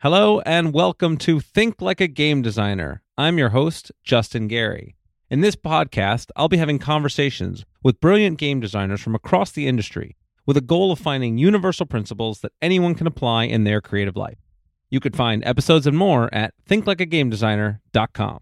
Hello and welcome to Think Like a Game Designer. I'm your host, Justin Gary. In this podcast, I'll be having conversations with brilliant game designers from across the industry with a goal of finding universal principles that anyone can apply in their creative life. You could find episodes and more at thinklikeagamedesigner.com.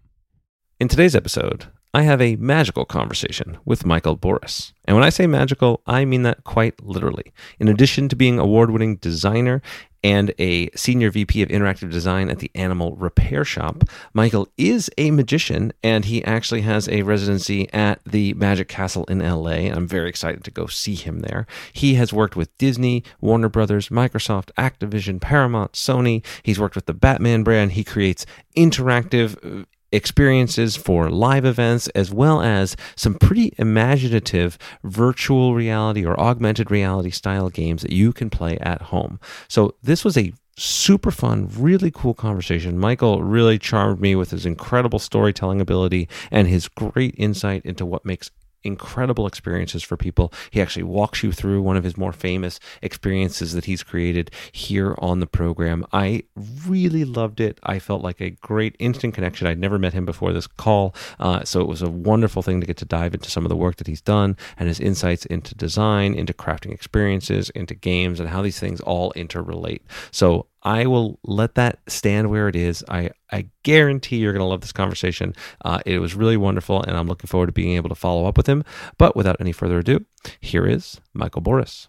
In today's episode, I have a magical conversation with Michael Borys. And when I say magical, I mean that quite literally. In addition to being award winning designer and a senior VP of interactive design at the Animal Repair Shop, Michael is a magician and he actually has a residency at the Magic Castle in LA. I'm very excited to go see him there. He has worked with Disney, Warner Brothers, Microsoft, Activision, Paramount, Sony. He's worked with the Batman brand. He creates interactive experiences for live events, as well as some pretty imaginative virtual reality or augmented reality style games that you can play at home. So, this was a super fun, really cool conversation. Michael really charmed me with his incredible storytelling ability and his great insight into what makes incredible experiences for people. He actually walks you through one of his more famous experiences that he's created here on the program. I really loved it. I felt like a great instant connection. I'd never met him before this call, uh, so it was a wonderful thing to get to dive into some of the work that he's done and his insights into design, into crafting experiences, into games, and how these things all interrelate. So I will let that stand where it is. I, I guarantee you're going to love this conversation. Uh, it was really wonderful, and I'm looking forward to being able to follow up with him. But without any further ado, here is Michael Borys.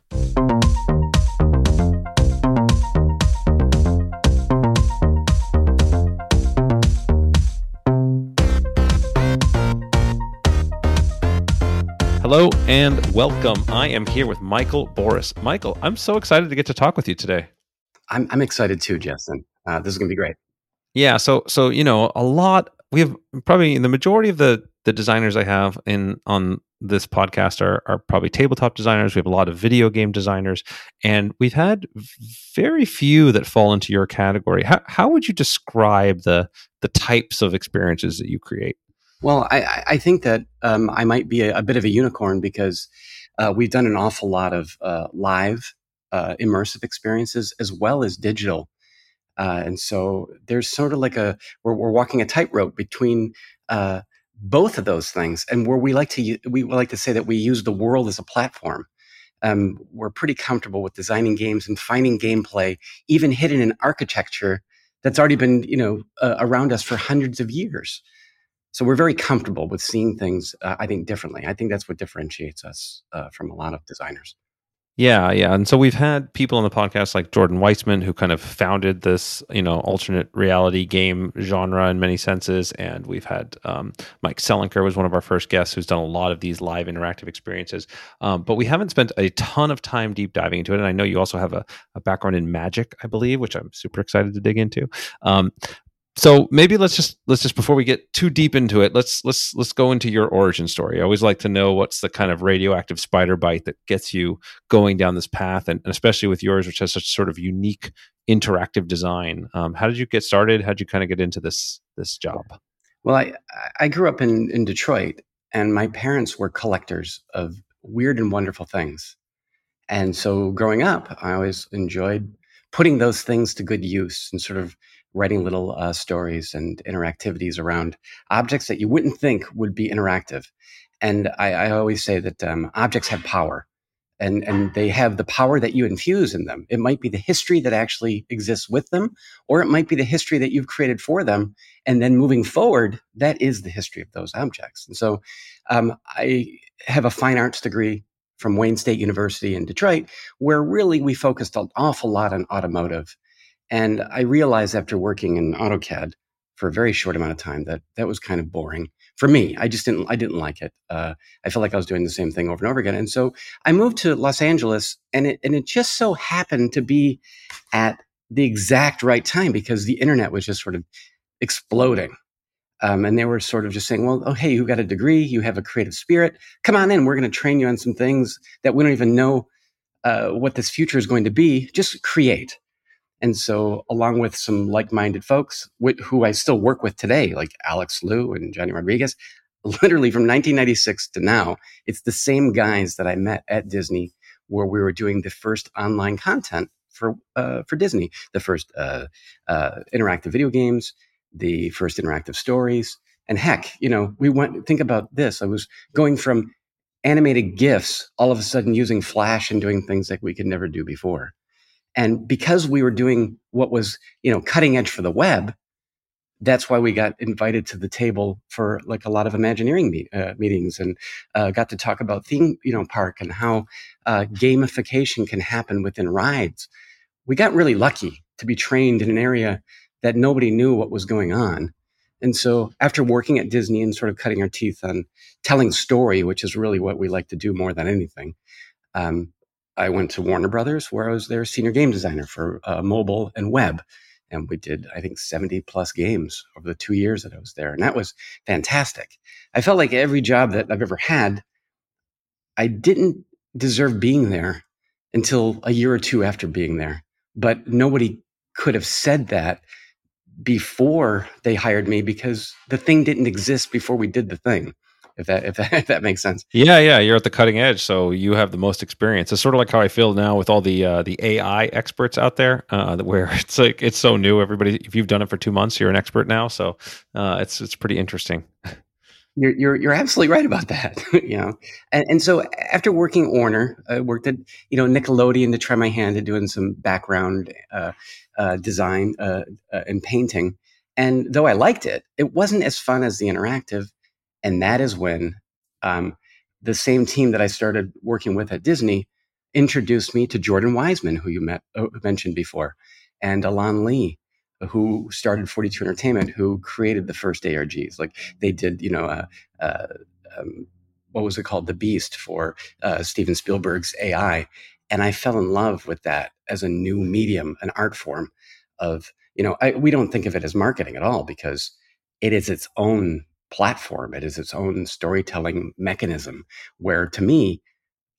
Hello and welcome. I am here with Michael Borys. Michael, I'm so excited to get to talk with you today. I'm I'm excited too, Justin. Uh, this is going to be great. Yeah. So so you know a lot. We have probably the majority of the the designers I have in on this podcast are are probably tabletop designers. We have a lot of video game designers, and we've had very few that fall into your category. How how would you describe the the types of experiences that you create? Well, I, I think that um, I might be a, a, bit of a unicorn because uh, we've done an awful lot of uh, live uh, immersive experiences as well as digital. Uh, and so there's sort of like a we're, we're walking a tightrope between uh, both of those things, and where we like to we like to say that we use the world as a platform. Um, we're pretty comfortable with designing games and finding gameplay, even hidden in architecture that's already been you know uh, around us for hundreds of years. So we're very comfortable with seeing things, uh, I think, differently. I think that's what differentiates us uh, from a lot of designers. Yeah, yeah. And so we've had people on the podcast like Jordan Weisman, who kind of founded this, you know, alternate reality game genre in many senses. And we've had um, Mike Selinker was one of our first guests who's done a lot of these live interactive experiences. Um, but we haven't spent a ton of time deep diving into it. And I know you also have a, a background in magic, I believe, which I'm super excited to dig into. Um, so maybe let's just let's just before we get too deep into it let's let's let's go into your origin story. I always like to know what's the kind of radioactive spider bite that gets you going down this path and, and especially with yours which has such sort of unique interactive design. Um, how did you get started? How did you kind of get into this this job? Well i i grew up in in detroit and my parents were collectors of weird and wonderful things. And so growing up i always enjoyed putting those things to good use and sort of writing little uh, stories and interactivities around objects that you wouldn't think would be interactive. And I, I always say that um, objects have power, and and they have the power that you infuse in them. It might be the history that actually exists with them, or it might be the history that you've created for them. And then moving forward, that is the history of those objects. And so, um, I have a fine arts degree from Wayne State University in Detroit, where really we focused an awful lot on automotive and I realized after working in AutoCAD for a very short amount of time that that was kind of boring for me. I just didn't, I didn't like it. Uh, I felt like I was doing the same thing over and over again. And so I moved to Los Angeles and it, and it just so happened to be at the exact right time because the internet was just sort of exploding. Um, and they were sort of just saying, well, oh, hey, you got a degree, you have a creative spirit. Come on in. We're going to train you on some things that we don't even know uh, what this future is going to be. Just create. And so, along with some like minded folks who I still work with today, like Alex Liu and Johnny Rodriguez, literally from 1996 to now, it's the same guys that I met at Disney where we were doing the first online content for uh, for Disney. The first uh, uh, interactive video games, the first interactive stories, and heck, you know, we went. Think about this. I was going from animated GIFs all of a sudden using Flash and doing things that we could never do before. And because we were doing what was, you know, cutting edge for the web, that's why we got invited to the table for like a lot of Imagineering uh, meetings and uh, got to talk about theme, you know, park and how uh, gamification can happen within rides. We got really lucky to be trained in an area that nobody knew what was going on. And so after working at Disney and sort of cutting our teeth on telling story, which is really what we like to do more than anything, um, I went to Warner Brothers where I was their senior game designer for uh, mobile and web. And we did i think 70 plus games over the two years that i was there and that was fantastic. I felt like every job that i've ever had i didn't deserve being there until a year or two after being there. But nobody could have said that before they hired me because the thing didn't exist before we did the thing if that if that, if that makes sense. Yeah, yeah, you're at the cutting edge, so you have the most experience. It's sort of like how I feel now with all the uh, the AI experts out there, uh, where it's like it's so new. Everybody, if you've done it for two months, you're an expert now. So uh, it's it's pretty interesting. You're, you're, you're absolutely right about that. you know, and, and so after working Warner, I worked at you know Nickelodeon to try my hand at doing some background uh, uh, design uh, and painting. And though I liked it, it wasn't as fun as the interactive and that is when um, the same team that I started working with at Disney introduced me to Jordan Weisman, who you met, uh, mentioned before, and Elan Lee, who started 42 Entertainment, who created the first ARGs. Like they did, you know, uh, uh, um, what was it called? The Beast for uh, Steven Spielberg's AI. And I fell in love with that as a new medium, an art form of, you know, I, we don't think of it as marketing at all because it is its own platform. It is its own storytelling mechanism where to me,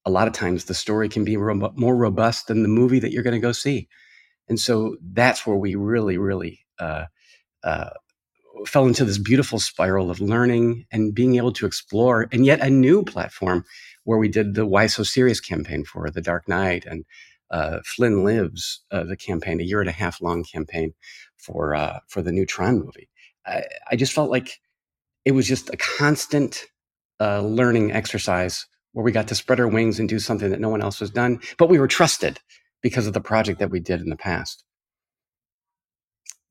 a lot of times the story can be ro- more robust than the movie that you're going to go see. And so that's where we really, really uh, uh, fell into this beautiful spiral of learning and being able to explore, and yet a new platform where we did the Why So Serious campaign for The Dark Knight and uh, Flynn Lives, uh, the campaign, a year and a half long campaign for uh, for the new Tron movie. I, I just felt like it was just a constant uh, learning exercise where we got to spread our wings and do something that no one else has done, but we were trusted because of the project that we did in the past.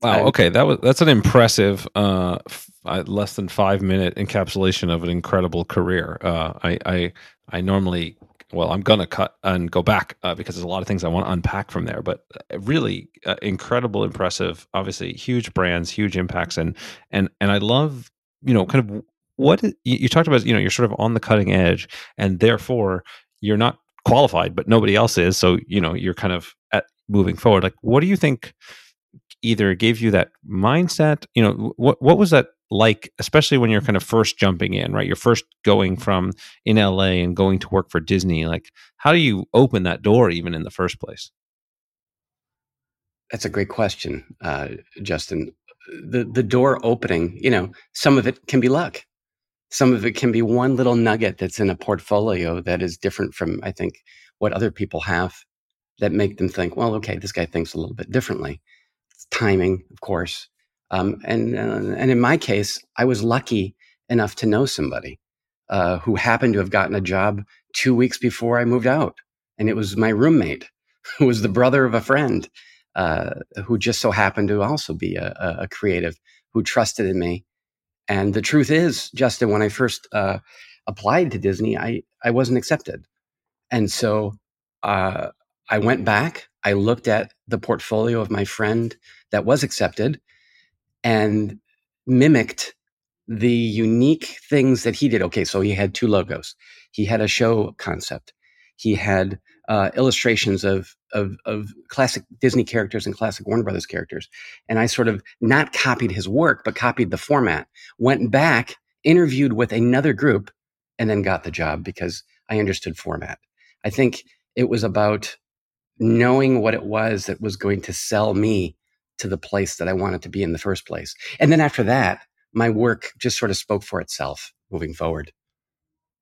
Wow. Okay, that was that's an impressive, uh, f- uh, less than five minute encapsulation of an incredible career. Uh, I, I I normally, well, I'm gonna cut and go back uh, because there's a lot of things I want to unpack from there. But uh, really, uh, incredible, impressive. Obviously, huge brands, huge impacts, and and and I love you know, kind of what you talked about, you know, you're sort of on the cutting edge and therefore you're not qualified, but nobody else is. So, you know, you're kind of at moving forward. Like, what do you think either gave you that mindset? You know, what, what was that like, especially when you're kind of first jumping in, right? You're first going from in LA and going to work for Disney. Like, how do you open that door even in the first place? That's a great question, uh, Justin the the door opening you know some of it can be luck. Some of it can be one little nugget that's in a portfolio that is different from i think what other people have that make them think well okay this guy thinks a little bit differently. It's timing of course. Um, and uh, and in my case i was lucky enough to know somebody uh, who happened to have gotten a job two weeks before i moved out and it was my roommate who was the brother of a friend uh, who just so happened to also be a, a, creative who trusted in me. And the truth is, Justin, when I first uh, applied to Disney, I, I wasn't accepted. And so uh, I went back, I looked at the portfolio of my friend that was accepted and mimicked the unique things that he did. Okay, so he had two logos, he had a show concept, he had uh, illustrations of, of, of classic Disney characters and classic Warner Brothers characters, and I sort of not copied his work, but copied the format. Went back, interviewed with another group, and then got the job because I understood format. I think it was about knowing what it was that was going to sell me to the place that I wanted to be in the first place. And then after that, my work just sort of spoke for itself moving forward.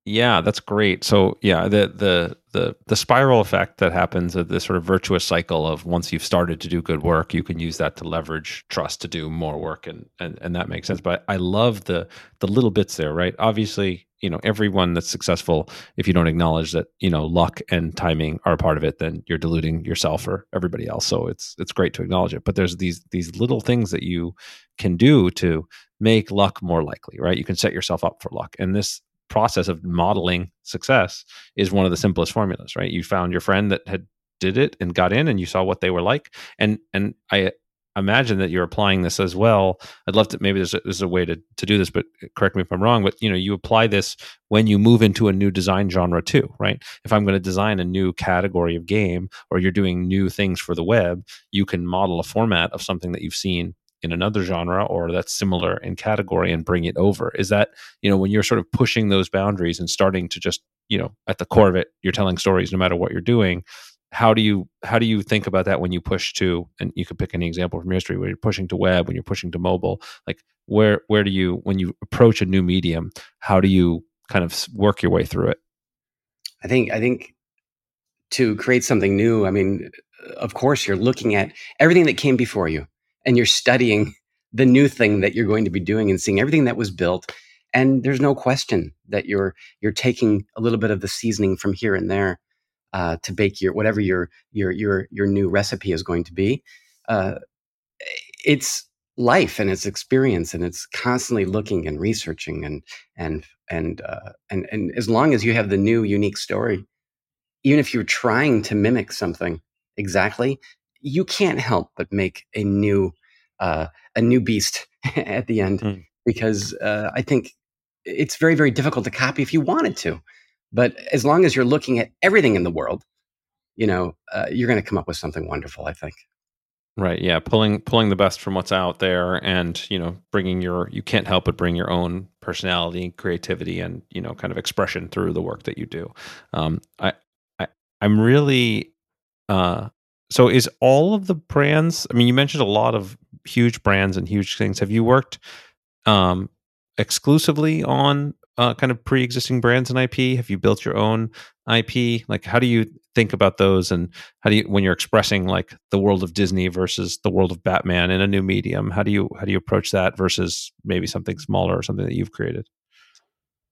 Yeah, that's great. So yeah, the the the the spiral effect that happens, the sort of virtuous cycle of once you've started to do good work, you can use that to leverage trust to do more work, and and and that makes sense. But I love the the little bits there, right? Obviously, you know, everyone that's successful, if you don't acknowledge that, you know, luck and timing are part of it, then you're deluding yourself or everybody else. So it's it's great to acknowledge it. But there's these these little things that you can do to make luck more likely, right? You can set yourself up for luck. And this process of modeling success is one of the simplest formulas, right? You found your friend that had did it and got in and you saw what they were like. And and I imagine that you're applying this as well. I'd love to maybe there's a, there's a way to, to do this, but correct me if I'm wrong. But you know, you apply this when you move into a new design genre too, right? If I'm going to design a new category of game, or you're doing new things for the web, you can model a format of something that you've seen in another genre or that's similar in category and bring it over. Is that you know when you're sort of pushing those boundaries and starting to just you know at the core of it you're telling stories no matter what you're doing how do you how do you think about that when you push to and you could pick any example from history when you're pushing to web when you're pushing to mobile like where where do you when you approach a new medium how do you kind of work your way through it? I think i think to create something new i mean of course you're looking at everything that came before you and you're studying the new thing that you're going to be doing and seeing everything that was built and there's no question that you're you're taking a little bit of the seasoning from here and there uh, to bake your whatever your your your your new recipe is going to be. Uh, it's life and it's experience and it's constantly looking and researching and and and uh, and and as long as you have the new unique story even if you're trying to mimic something exactly you can't help but make a new uh, a new beast at the end mm. because uh, I think it's very very difficult to copy if you wanted to, but as long as you're looking at everything in the world, you know uh, you're going to come up with something wonderful. I think. Right. Yeah. Pulling pulling the best from what's out there, and you know, bringing your you can't help but bring your own personality, creativity, and you know, kind of expression through the work that you do. Um, I, I I'm really uh, so is all of the brands i mean you mentioned a lot of huge brands and huge things. Have you worked um, exclusively on uh, kind of pre-existing brands and ip have you built your own ip like how do you think about those and how do you when you're expressing like the world of disney versus the world of batman in a new medium how do you how do you approach that versus maybe something smaller or something that you've created?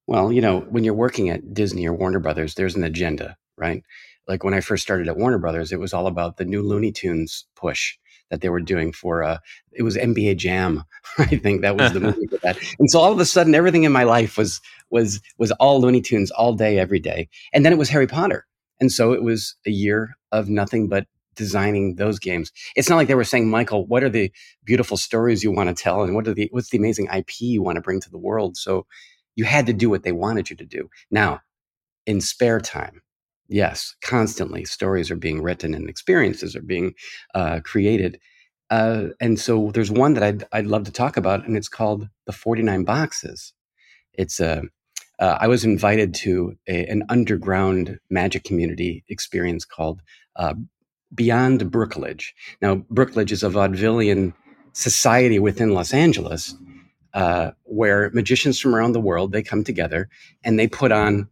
Well you know when you're working at disney or warner brothers there's an agenda right like when I first started at Warner Brothers, it was all about the new Looney Tunes push that they were doing for uh it was NBA Jam. I think that was the movie for that. And so all of a sudden everything in my life was was was all Looney Tunes all day every day. And then it was Harry Potter. And so it was a year of nothing but designing those games. It's not like they were saying, Michael, what are the beautiful stories you want to tell and what are the what's the amazing IP you want to bring to the world? So you had to do what they wanted you to do. Now, in spare time, Yes, constantly stories are being written and experiences are being uh, created. Uh, and so there's one that I'd, I'd love to talk about, and it's called The 49 Boxes. It's a, uh, I was invited to a, an underground magic community experience called uh, Beyond Brookledge. Now, Brookledge is a vaudevillian society within Los Angeles uh, where magicians from around the world they come together and they put on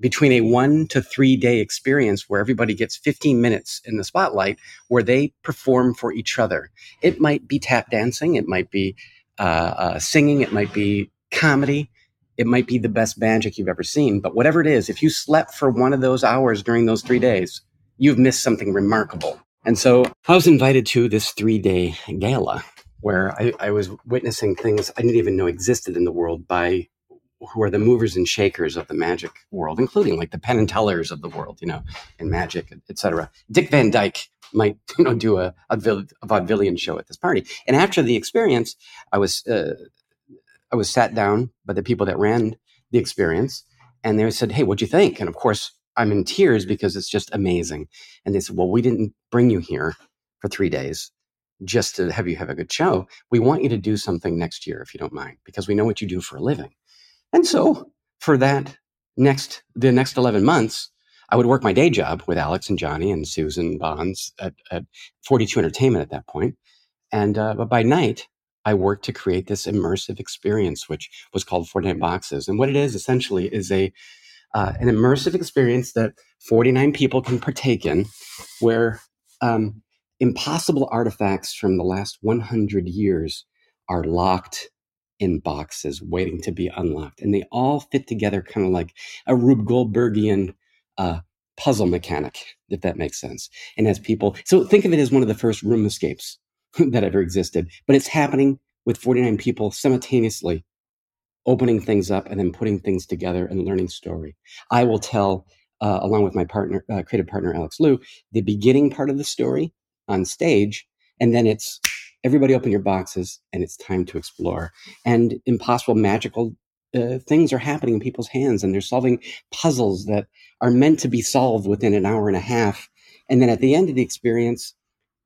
between a one to three day experience where everybody gets 15 minutes in the spotlight where they perform for each other. It might be tap dancing, it might be uh, uh, singing, it might be comedy, it might be the best magic you've ever seen. But whatever it is, if you slept for one of those hours during those three days, you've missed something remarkable. And so I was invited to this three day gala where I, I was witnessing things I didn't even know existed in the world by who are the movers and shakers of the magic world, including like the Penn and Tellers of the world, you know, in magic, etc. Dick Van Dyke might, you know, do a, a, vaudevillian show at this party. And after the experience, I was uh, I was sat down by the people that ran the experience, and they said, "Hey, what'd you think?" And of course, I'm in tears because it's just amazing. And they said, "Well, we didn't bring you here for three days." Just to have you have a good show, we want you to do something next year if you don't mind, because we know what you do for a living. And so for that next, the next 11 months, I would work my day job with Alex and Johnny and Susan Bonds at, at 42 Entertainment at that point. And uh, but by night, I worked to create this immersive experience, which was called 49 Boxes. And what it is essentially is a uh, an immersive experience that 49 people can partake in, where um, impossible artifacts from the last 100 years are locked in boxes waiting to be unlocked. And they all fit together kind of like a Rube Goldbergian uh, puzzle mechanic, if that makes sense. And as people, so think of it as one of the first room escapes that ever existed, but it's happening with 49 people simultaneously opening things up and then putting things together and learning story. I will tell, uh, along with my partner, uh, creative partner Alex Liu, the beginning part of the story on stage, and then it's everybody open your boxes and it's time to explore. And impossible magical uh, things are happening in people's hands, and they're solving puzzles that are meant to be solved within an hour and a half. And then at the end of the experience,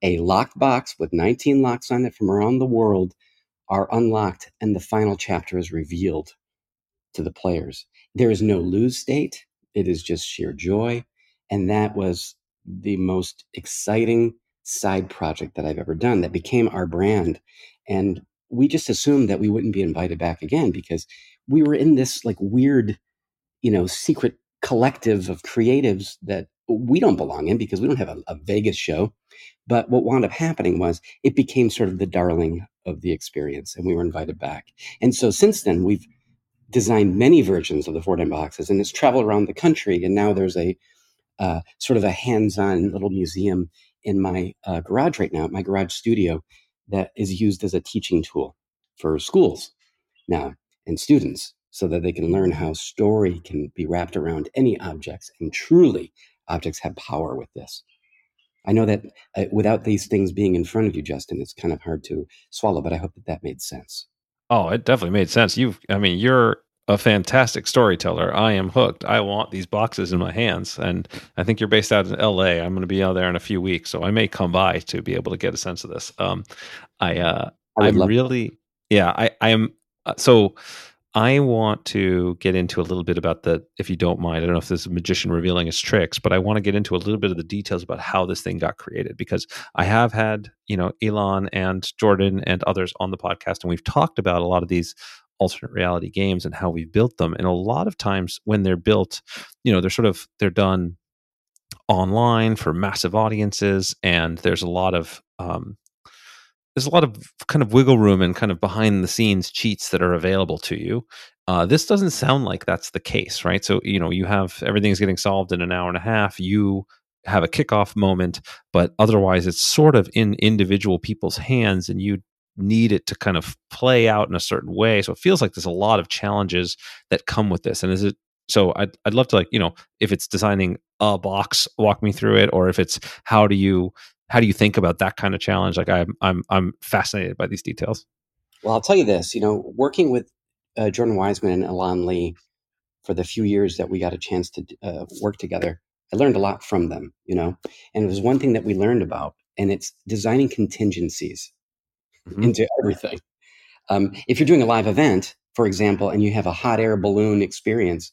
a locked box with 19 locks on it from around the world are unlocked and the final chapter is revealed to the players. There is no lose state, it is just sheer joy. And that was the most exciting side project that I've ever done that became our brand. And we just assumed that we wouldn't be invited back again because we were in this like weird, you know, secret collective of creatives that we don't belong in because we don't have a, a Vegas show. But what wound up happening was it became sort of the darling of the experience, and we were invited back. And so since then, we've designed many versions of the 49 boxes, and it's traveled around the country. And now there's a uh, sort of a hands-on little museum in my uh, garage right now, my garage studio, that is used as a teaching tool for schools now and students, so that they can learn how story can be wrapped around any objects, and truly, objects have power with this. I know that uh, without these things being in front of you, Justin, it's kind of hard to swallow, but I hope that that made sense. Oh, it definitely made sense. You've, I mean, you're a fantastic storyteller. I am hooked. I want these boxes in my hands. And I think you're based out in LA. I'm going to be out there in a few weeks, so I may come by to be able to get a sense of this. Um, I, uh, I am really, yeah, I, I am. Uh, so I want to get into a little bit about the, if you don't mind, I don't know if this is a magician revealing his tricks, but I want to get into a little bit of the details about how this thing got created because I have had, you know, Elan and Jordan and others on the podcast, and we've talked about a lot of these alternate reality games and how we've built them. And a lot of times when they're built, you know, they're sort of, they're done online for massive audiences and there's a lot of um, there's a lot of kind of wiggle room and kind of behind the scenes cheats that are available to you. Uh, this doesn't sound like that's the case, right? So you know you have everything's getting solved in an hour and a half. You have a kickoff moment, but otherwise it's sort of in individual people's hands, and you need it to kind of play out in a certain way. So it feels like there's a lot of challenges that come with this. And is it so I'd, I'd love to like you know if it's designing a box walk me through it or if it's how do you how do you think about that kind of challenge? Like I'm I'm I'm fascinated by these details. Well, I'll tell you this. You know, working with uh, Jordan Weisman and Elan Lee for the few years that we got a chance to uh, work together, I learned a lot from them. You know, and it was one thing that we learned about, and it's designing contingencies mm-hmm. into everything. Um, if you're doing a live event, for example, and you have a hot air balloon experience,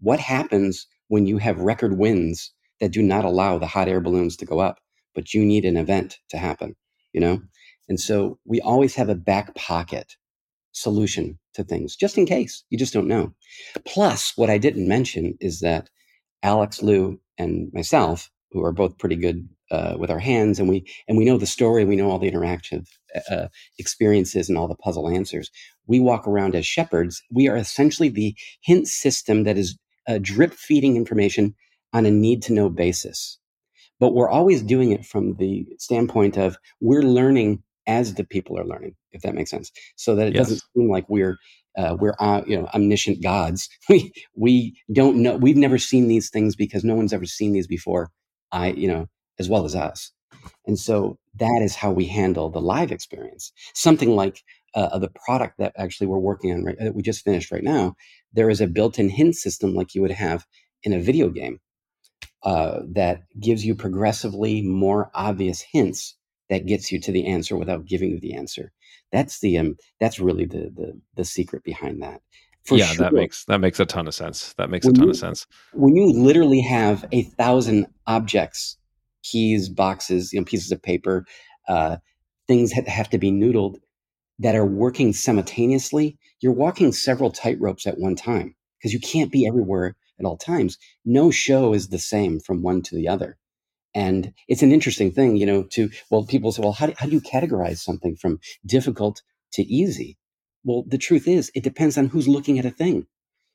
what happens when you have record winds that do not allow the hot air balloons to go up? but you need an event to happen, you know? And so we always have a back pocket solution to things just in case. You just don't know. Plus, what I didn't mention is that Alex Liu and myself, who are both pretty good uh, with our hands, and we and we know the story, we know all the interactive uh, experiences and all the puzzle answers. We walk around as shepherds. We are essentially the hint system that is uh, drip feeding information on a need to know basis but we're always doing it from the standpoint of we're learning as the people are learning, if that makes sense. So that it yes. doesn't seem like we're uh, we're uh, you know omniscient gods. We we don't know. We've never seen these things because no one's ever seen these before. I you know as well as us, and so that is how we handle the live experience. Something like uh, the product that actually we're working on right that we just finished right now. There is a built-in hint system like you would have in a video game uh, that gives you progressively more obvious hints that gets you to the answer without giving you the answer. That's the um, that's really the the the secret behind that. For yeah, sure, that makes that makes a ton of sense. That makes a ton you, of sense. When you literally have a thousand objects, keys, boxes, you know, pieces of paper, uh, things that have to be noodled that are working simultaneously, you're walking several tightropes at one time because you can't be everywhere at all times. No show is the same from one to the other. And it's an interesting thing, you know, to, well, people say, well, how do, how do you categorize something from difficult to easy? Well, the truth is, it depends on who's looking at a thing.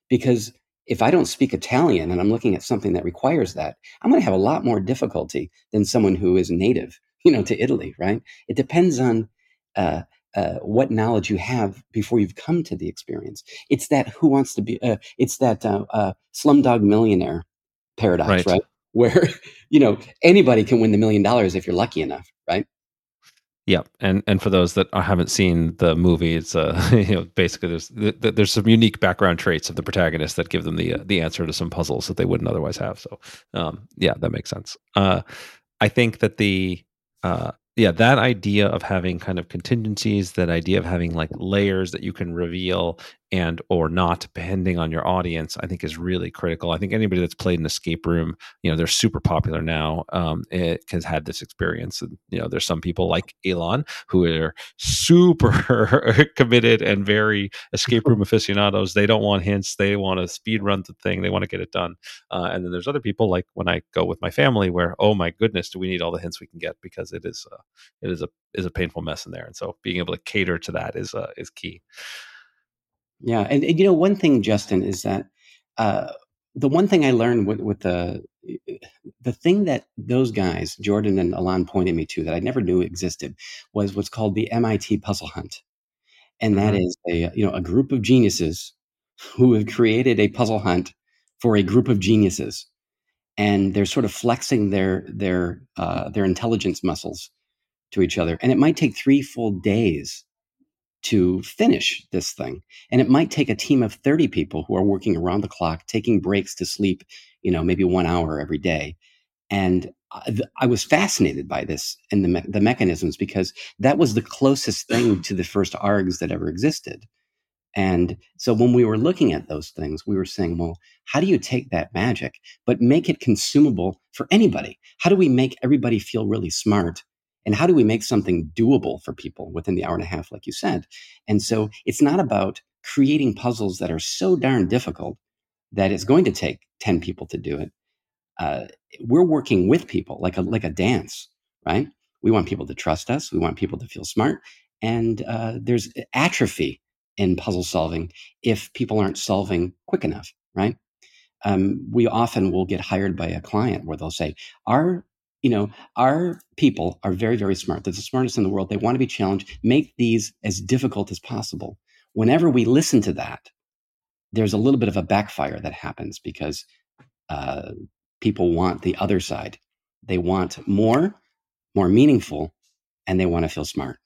Because if I don't speak Italian and I'm looking at something that requires that, I'm going to have a lot more difficulty than someone who is native, you know, to Italy, right? It depends on uh, uh, what knowledge you have before you've come to the experience. It's that who wants to be, uh, it's that uh, uh, slumdog millionaire paradox, right. right? Where, you know, anybody can win the million dollars if you're lucky enough, right? Yeah, and and for those that haven't seen the movie, it's uh, you know basically there's there's some unique background traits of the protagonist that give them the uh, the answer to some puzzles that they wouldn't otherwise have. So, um, yeah, that makes sense. Uh, I think that the uh, yeah that idea of having kind of contingencies, that idea of having like layers that you can reveal and or not depending on your audience i think is really critical. I think anybody that's played an escape room you know they're super popular now um, it has had this experience and you know there's some people like Elan who are super committed and very escape room aficionados. They don't want hints. They want to speed run the thing. They want to get it done. Uh, and then there's other people like when i go with my family where oh my goodness do we need all the hints we can get? because it is uh, it is a is a painful mess in there. And so being able to cater to that is uh, is key yeah, and, and, you know, one thing, Justin, is that uh, the one thing I learned with, with the the thing that those guys, Jordan and Elan, pointed me to that I never knew existed was what's called the MIT Puzzle Hunt, and that mm-hmm. is a you know a group of geniuses who have created a puzzle hunt for a group of geniuses, and they're sort of flexing their their uh, their intelligence muscles to each other, and it might take three full days to finish this thing. And it might take a team of 30 people who are working around the clock, taking breaks to sleep, you know, maybe one hour every day. And I, was fascinated by this and the, me- the mechanisms because that was the closest thing to the first ARGs that ever existed. And so when we were looking at those things, we were saying, well, how do you take that magic, but make it consumable for anybody? How do we make everybody feel really smart and how do we make something doable for people within the hour and a half like you said? And so it's not about creating puzzles that are so darn difficult that it's going to take 10 people to do it. Uh, we're working with people like a like a dance right? We want people to trust us. We want people to feel smart. And uh, there's atrophy in puzzle solving if people aren't solving quick enough right? Um, we often will get hired by a client where they'll say our you know, our people are very, very smart. They're the smartest in the world. They want to be challenged. Make these as difficult as possible. Whenever we listen to that, there's a little bit of a backfire that happens because uh, people want the other side. They want more, more meaningful, and they want to feel smart.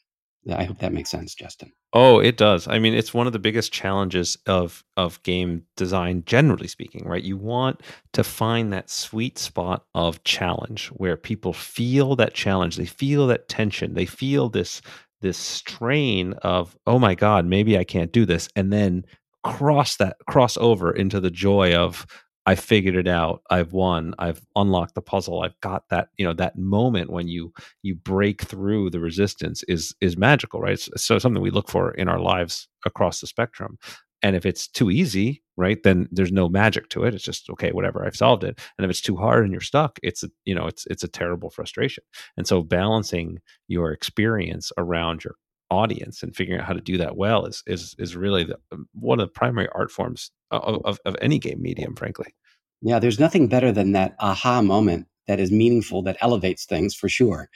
I hope that makes sense, Justin. Oh, it does. I mean, it's one of the biggest challenges of of game design generally speaking, right? You want to find that sweet spot of challenge where people feel that challenge, they feel that tension, they feel this this strain of, "Oh my god, maybe I can't do this." And then cross that cross over into the joy of I figured it out. I've won. I've unlocked the puzzle. I've got that, you know, that moment when you you break through the resistance is is magical, right? It's so something we look for in our lives across the spectrum. And if it's too easy, right, then there's no magic to it. It's just okay, whatever. I've solved it. And if it's too hard and you're stuck, it's a, you know, it's it's a terrible frustration. And so balancing your experience around your audience and figuring out how to do that well is is is really the, um, one of the primary art forms of, of, of any game medium, frankly. Yeah, there's nothing better than that aha moment that is meaningful, that elevates things for sure.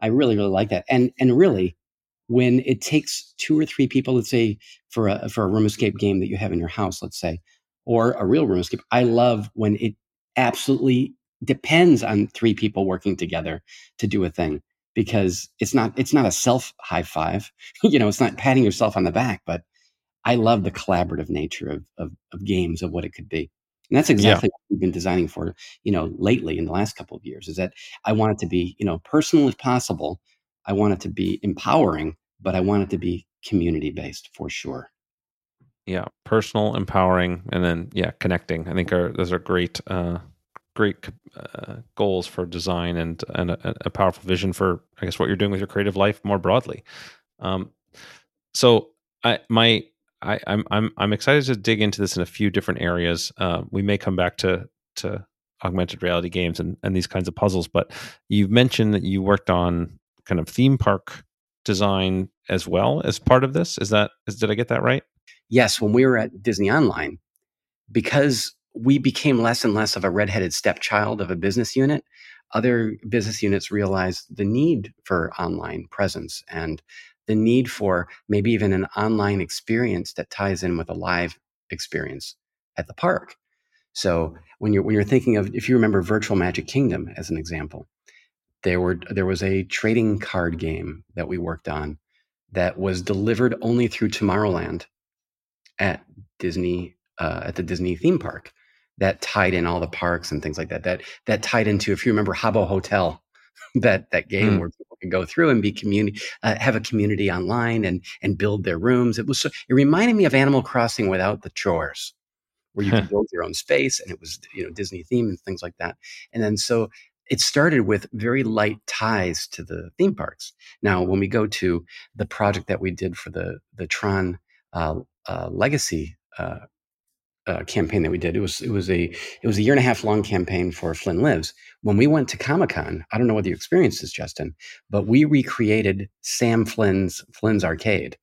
I really, really like that. And and really, when it takes two or three people, let's say for a for a room escape game that you have in your house, let's say, or a real room escape, I love when it absolutely depends on three people working together to do a thing because it's not it's not a self high five. You know it's not patting yourself on the back but i love the collaborative nature of, of, of games of what it could be. And that's exactly yeah. what we've been designing for you know lately in the last couple of years is that i want it to be you know personal if possible. I want it to be empowering but i want it to be community based for sure. Yeah personal empowering and then yeah connecting i think are those are great uh great uh, goals for design and and a, a, powerful vision for I guess what you're doing with your creative life more broadly. Um, so I my I, I'm I'm I'm excited to dig into this in a few different areas. Uh, we may come back to to augmented reality games and, and these kinds of puzzles, but you've mentioned that you worked on kind of theme park design as well as part of this. Is that is did I get that right? Yes, when we were at Disney Online, because we became less and less of a redheaded stepchild of a business unit, other business units realized the need for online presence and the need for maybe even an online experience that ties in with a live experience at the park. So when you're when you're thinking of if you remember Virtual Magic Kingdom as an example, there were there was a trading card game that we worked on that was delivered only through Tomorrowland at Disney uh, at the Disney theme park that tied in all the parks and things like that. That that tied into if you remember Habbo Hotel, that that game mm. where people can go through and be community, uh, have a community online and and build their rooms. It was so, it reminded me of Animal Crossing without the chores, where you could build your own space and it was you know Disney theme and things like that. And then so it started with very light ties to the theme parks. Now, when we go to the project that we did for the the Tron uh, uh, Legacy uh, uh, campaign that we did. It was it was a it was a year and a half long campaign for Flynn Lives. When we went to Comic Con, I don't know whether you experienced this, Justin, but we recreated Sam Flynn's Flynn's Arcade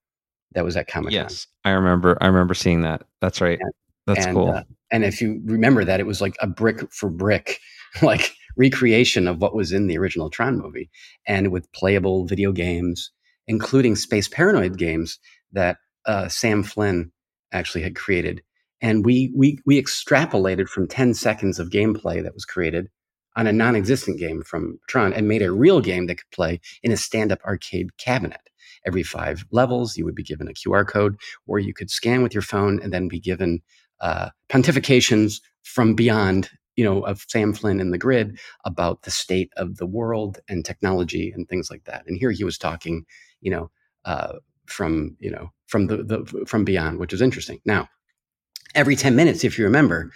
that was at Comic Con. Yes, I remember. I remember seeing that. That's right. And, That's and, cool. Uh, and if you remember that, it was like a brick for brick, like recreation of what was in the original Tron movie, and with playable video games, including Space Paranoid games that uh, Sam Flynn actually had created and we we we extrapolated from 10 seconds of gameplay that was created on a non-existent game from Tron and made a real game that could play in a stand-up arcade cabinet. Every five levels, you would be given a QR code, or you could scan with your phone and then be given uh, pontifications from beyond, you know, of Sam Flynn in the grid about the state of the world and technology and things like that. And here he was talking, you know, uh, from you know from the, the from beyond, which is interesting. Now, every 10 minutes, if you remember,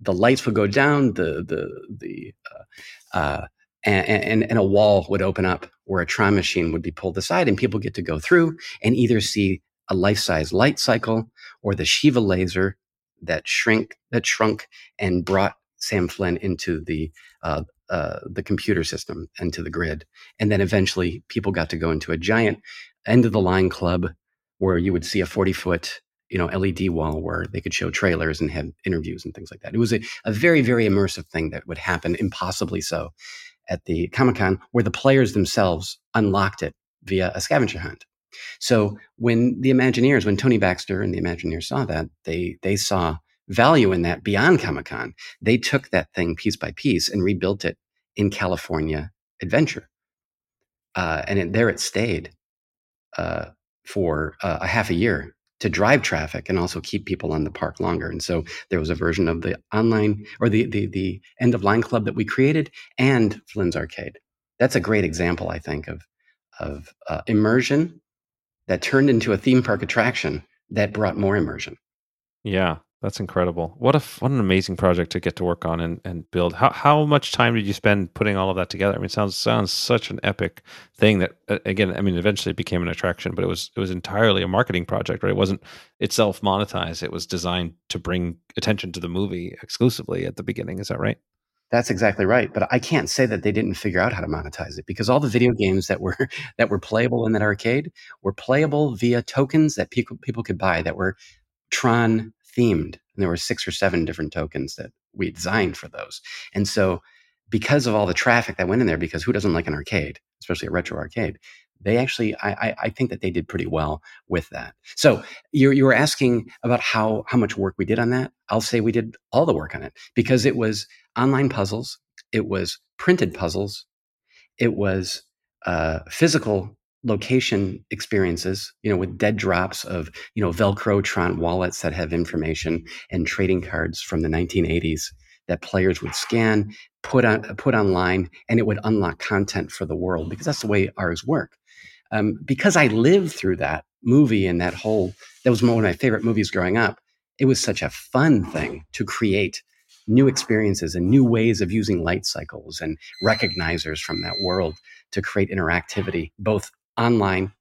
the lights would go down, the, the, the, uh, uh, and, and, and, a wall would open up where a Tron machine would be pulled aside and people get to go through and either see a life-size light cycle or the Shiva laser that shrink, that shrunk and brought Sam Flynn into the, uh, uh, the computer system and to the grid. And then eventually people got to go into a giant end of the line club where you would see a 40 foot you know led wall where they could show trailers and have interviews and things like that. It was a, a very very immersive thing that would happen impossibly so at the comic-con where the players themselves unlocked it via a scavenger hunt. So when the imagineers when tony baxter and the imagineers saw that they they saw value in that beyond comic-con. They took that thing piece by piece and rebuilt it in california adventure. Uh, and it, there it stayed uh, for uh, a half a year to drive traffic and also keep people on the park longer. And so there was a version of the online or the the, the end of line club that we created and Flynn's Arcade. That's a great example, I think, of of uh, immersion that turned into a theme park attraction that brought more immersion. Yeah, that's incredible. What a what an amazing project to get to work on and, and build. How how much time did you spend putting all of that together? I mean, sounds sounds such an epic thing that uh, again, I mean, eventually it became an attraction, but it was it was entirely a marketing project, right? It wasn't itself monetized. It was designed to bring attention to the movie exclusively at the beginning. Is that right? That's exactly right. But I can't say that they didn't figure out how to monetize it because all the video games that were that were playable in that arcade were playable via tokens that people people could buy that were Tron themed. And there were six or seven different tokens that we designed for those. And so because of all the traffic that went in there, because who doesn't like an arcade, especially a retro arcade, they actually, I, I think that they did pretty well with that. So you you were asking about how how much work we did on that. I'll say we did all the work on it because it was online puzzles, it was printed puzzles, it was uh, physical location experiences, you know, with dead drops of, you know, Velcro Tron wallets that have information and trading cards from the 1980s that players would scan, put on put online, and it would unlock content for the world because that's the way ours work. Um, because I lived through that movie and that whole that was one of my favorite movies growing up. It was such a fun thing to create new experiences and new ways of using light cycles and recognizers from that world to create interactivity, both online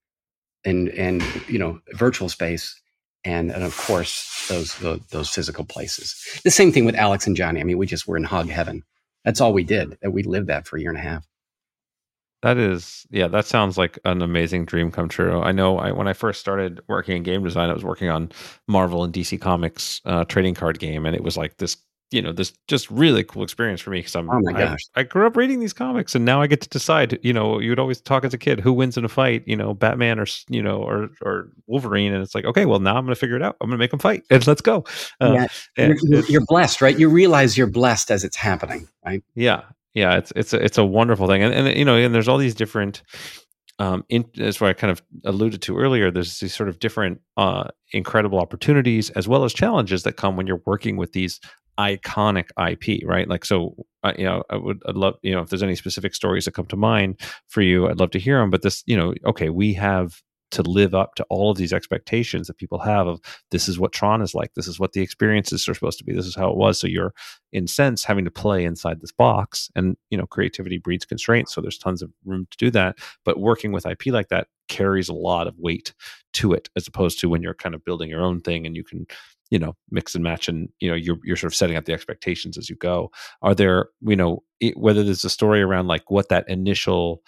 and and you know virtual space and and of course those, those those physical places. The same thing with Alex and Johnny. I mean, we just were in hog heaven. That's all we did. That we lived that for a year and a half. That is, yeah, that sounds like an amazing dream come true. I know I, when I first started working in game design, I was working on Marvel and DC Comics uh, trading card game, and it was like this you know this just really cool experience for me because I'm oh my gosh. I, I, grew up reading these comics and now I get to decide you know you'd always talk as a kid who wins in a fight you know Batman or you know or or Wolverine and it's like okay well now I'm gonna figure it out I'm gonna make them fight and let's go uh, yeah. And you're, you're, blessed right you realize you're blessed as it's happening right yeah yeah it's it's a, it's a wonderful thing and, and you know and there's all these different um, in, that's what I kind of alluded to earlier. There's these sort of different, uh, incredible opportunities as well as challenges that come when you're working with these iconic IP, right? Like, so, uh, you know, I would, I'd love, you know, if there's any specific stories that come to mind for you, I'd love to hear them. But this, you know, okay, we have to live up to all of these expectations that people have of this is what Tron is like, this is what the experiences are supposed to be, this is how it was. So you're, in sense, having to play inside this box, and you know, creativity breeds constraints. So there's tons of room to do that. But working with IP like that carries a lot of weight to it, as opposed to when you're kind of building your own thing and you can you know mix and match and you know you're you're sort of setting up the expectations as you go. Are there you know it, whether there's a story around like what that initial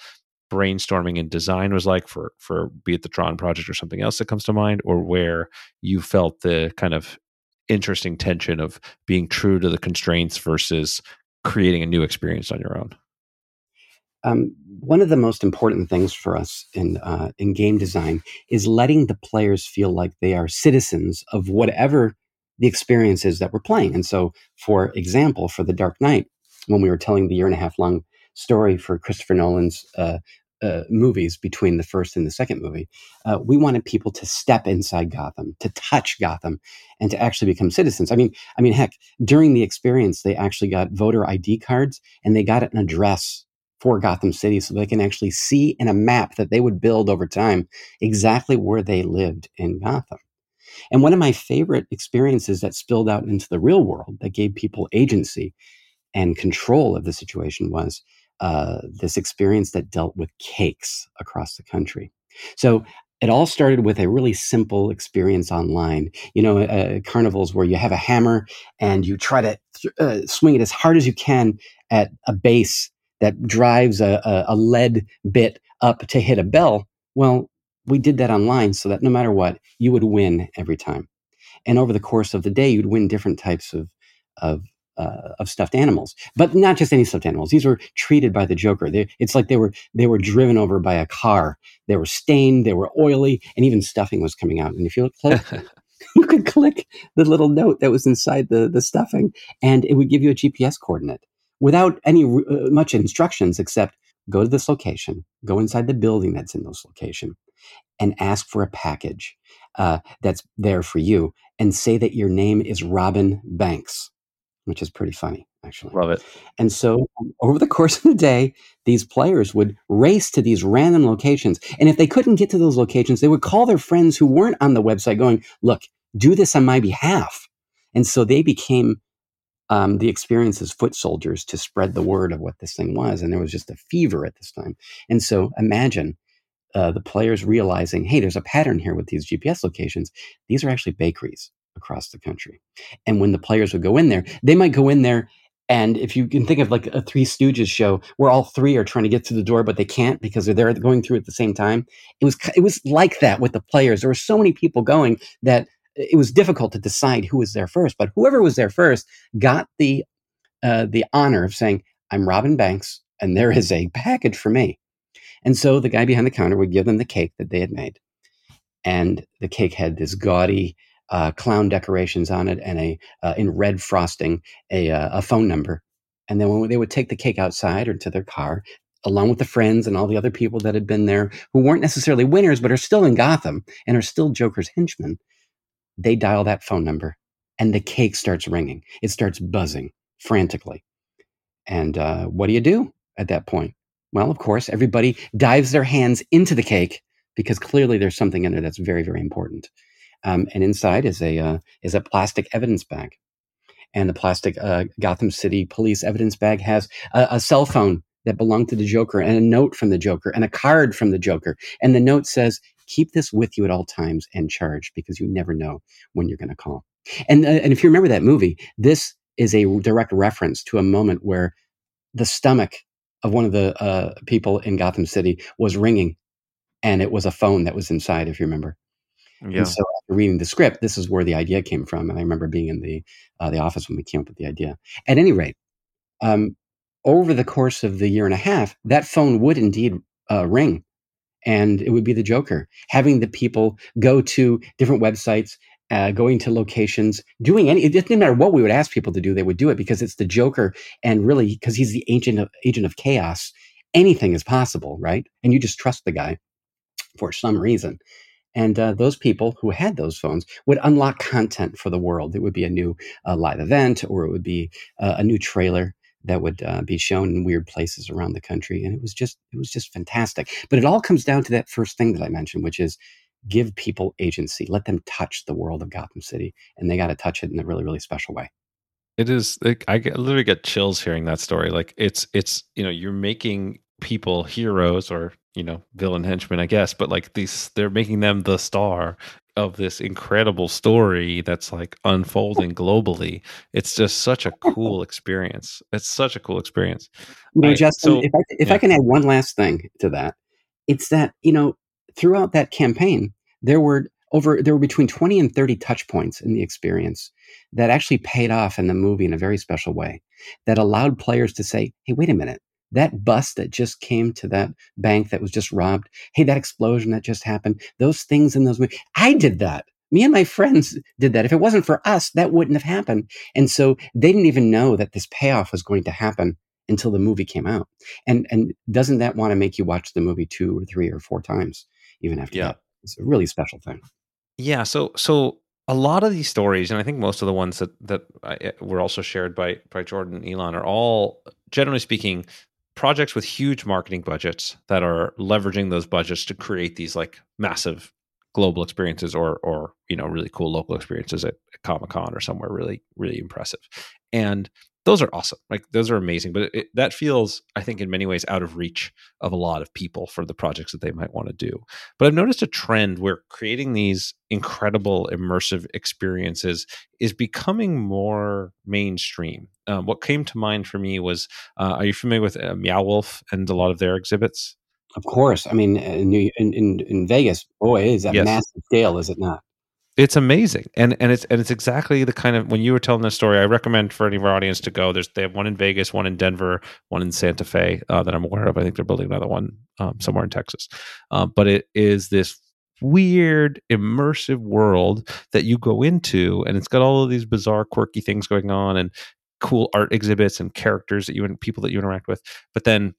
brainstorming and design was like for for be it the Tron project or something else that comes to mind or where you felt the kind of interesting tension of being true to the constraints versus creating a new experience on your own um, one of the most important things for us in uh, in game design is letting the players feel like they are citizens of whatever the experience is that we're playing. And so, for example, for the Dark Knight, when we were telling the year and a half long story for Christopher Nolan's uh, uh, movies between the first and the second movie, uh, we wanted people to step inside Gotham, to touch Gotham, and to actually become citizens. I mean, I mean, heck, during the experience, they actually got voter ID cards and they got an address for Gotham City so they can actually see in a map that they would build over time exactly where they lived in Gotham. And one of my favorite experiences that spilled out into the real world that gave people agency and control of the situation was uh, this experience that dealt with cakes across the country. So it all started with a really simple experience online. You know, uh, carnivals where you have a hammer and you try to th- uh, swing it as hard as you can at a base that drives a, a, a lead bit up to hit a bell. Well, we did that online so that no matter what, you would win every time. And over the course of the day, you'd win different types of of uh, of stuffed animals, but not just any stuffed animals. These were treated by the Joker. They, it's like they were they were driven over by a car. They were stained. They were oily, and even stuffing was coming out. And if you look close, you could click the little note that was inside the the stuffing, and it would give you a GPS coordinate without any uh, much instructions except go to this location, go inside the building that's in this location, and ask for a package uh, that's there for you, and say that your name is Robin Banks, which is pretty funny, actually. Love it. And so, over the course of the day, these players would race to these random locations, and if they couldn't get to those locations, they would call their friends who weren't on the website, going, "Look, do this on my behalf." And so they became um, the experience as foot soldiers to spread the word of what this thing was. And there was just a fever at this time. And so imagine uh, the players realizing, hey, there's a pattern here with these GPS locations. These are actually bakeries across the country. And when the players would go in there, they might go in there. And if you can think of like a Three Stooges show where all three are trying to get through the door, but they can't because they're there going through at the same time, it was it was like that with the players. There were so many people going that it was difficult to decide who was there first, but whoever was there first got the uh, the honor of saying, "I'm Robin Banks, and there is a package for me." And so the guy behind the counter would give them the cake that they had made, and the cake had this gaudy uh, clown decorations on it and a uh, in red frosting a, uh, a phone number. And then when they would take the cake outside or to their car, along with the friends and all the other people that had been there who weren't necessarily winners but are still in Gotham and are still Joker's henchmen, they dial that phone number and the cake starts ringing. It starts buzzing frantically. And uh, what do you do at that point? Well, of course, everybody dives their hands into the cake because clearly there's something in there that's very, very important. Um, and inside is a uh, is a plastic evidence bag, and the plastic uh, Gotham City Police evidence bag has a, a cell phone that belonged to the Joker and a note from the Joker and a card from the Joker. And the note says, keep this with you at all times and charge because you never know when you're going to call. And, uh, and if you remember that movie, this is a direct reference to a moment where the stomach of one of the uh, people in Gotham City was ringing, and it was a phone that was inside. If you remember. Yeah. And so after reading the script, this is where the idea came from. And I remember being in the uh, the office when we came up with the idea. At any rate, um, over the course of the year and a half, that phone would indeed uh, ring, and it would be the Joker having the people go to different websites. Uh, going to locations, doing any, it didn't matter what we would ask people to do, they would do it because it's the Joker. And really, because he's the agent of, agent of chaos, anything is possible, right? And you just trust the guy for some reason. And uh, those people who had those phones would unlock content for the world. It would be a new uh, live event, or it would be uh, a new trailer that would uh, be shown in weird places around the country. And it was just it was just fantastic. But it all comes down to that first thing that I mentioned, which is give people agency, let them touch the world of Gotham City, and they got to touch it in a really really special way. It is. Like, I get, literally get chills hearing that story. Like it's it's you know you're making people heroes or you know villain henchmen i guess but like these they're making them the star of this incredible story that's like unfolding globally. It's just such a cool experience. It's such a cool experience. You know I, justin so, if, I, if yeah. I can add one last thing to that it's that you know throughout that campaign there were over there were between 20 and 30 touch points in the experience that actually paid off in the movie in a very special way that allowed players to say hey wait a minute that bus that just came to that bank that was just robbed hey that explosion that just happened those things in those movies, i did that. Me and my friends did that. If it wasn't for us that wouldn't have happened. And so they didn't even know that this payoff was going to happen until the movie came out. And and doesn't that want to make you watch the movie two or three or four times even after yeah. that? It's a really special thing. Yeah so so a lot of these stories, and I think most of the ones that that I, eh, were also shared by by Jordan and Elan, are all generally speaking projects with huge marketing budgets that are leveraging those budgets to create these like massive global experiences or or you know really cool local experiences at, at Comic Con or somewhere really really impressive. And those are awesome. Like those are amazing, but it, that feels, I think, in many ways out of reach of a lot of people for the projects that they might want to do. But I've noticed a trend where creating these incredible immersive experiences is becoming more mainstream. Um, what came to mind for me was, uh, are you familiar with uh, Meow Wolf and a lot of their exhibits? Of course. I mean, in, in, in, in Vegas, boy, is that yes. massive scale, is it not? it's amazing and and it's and it's exactly the kind of when you were telling this story i recommend for any of our audience to go there's they have one in vegas one in denver one in santa fe uh, that i'm aware of i think they're building another one um, somewhere in texas um, but it is this weird immersive world that you go into and it's got all of these bizarre quirky things going on and cool art exhibits and characters that you and people that you interact with but then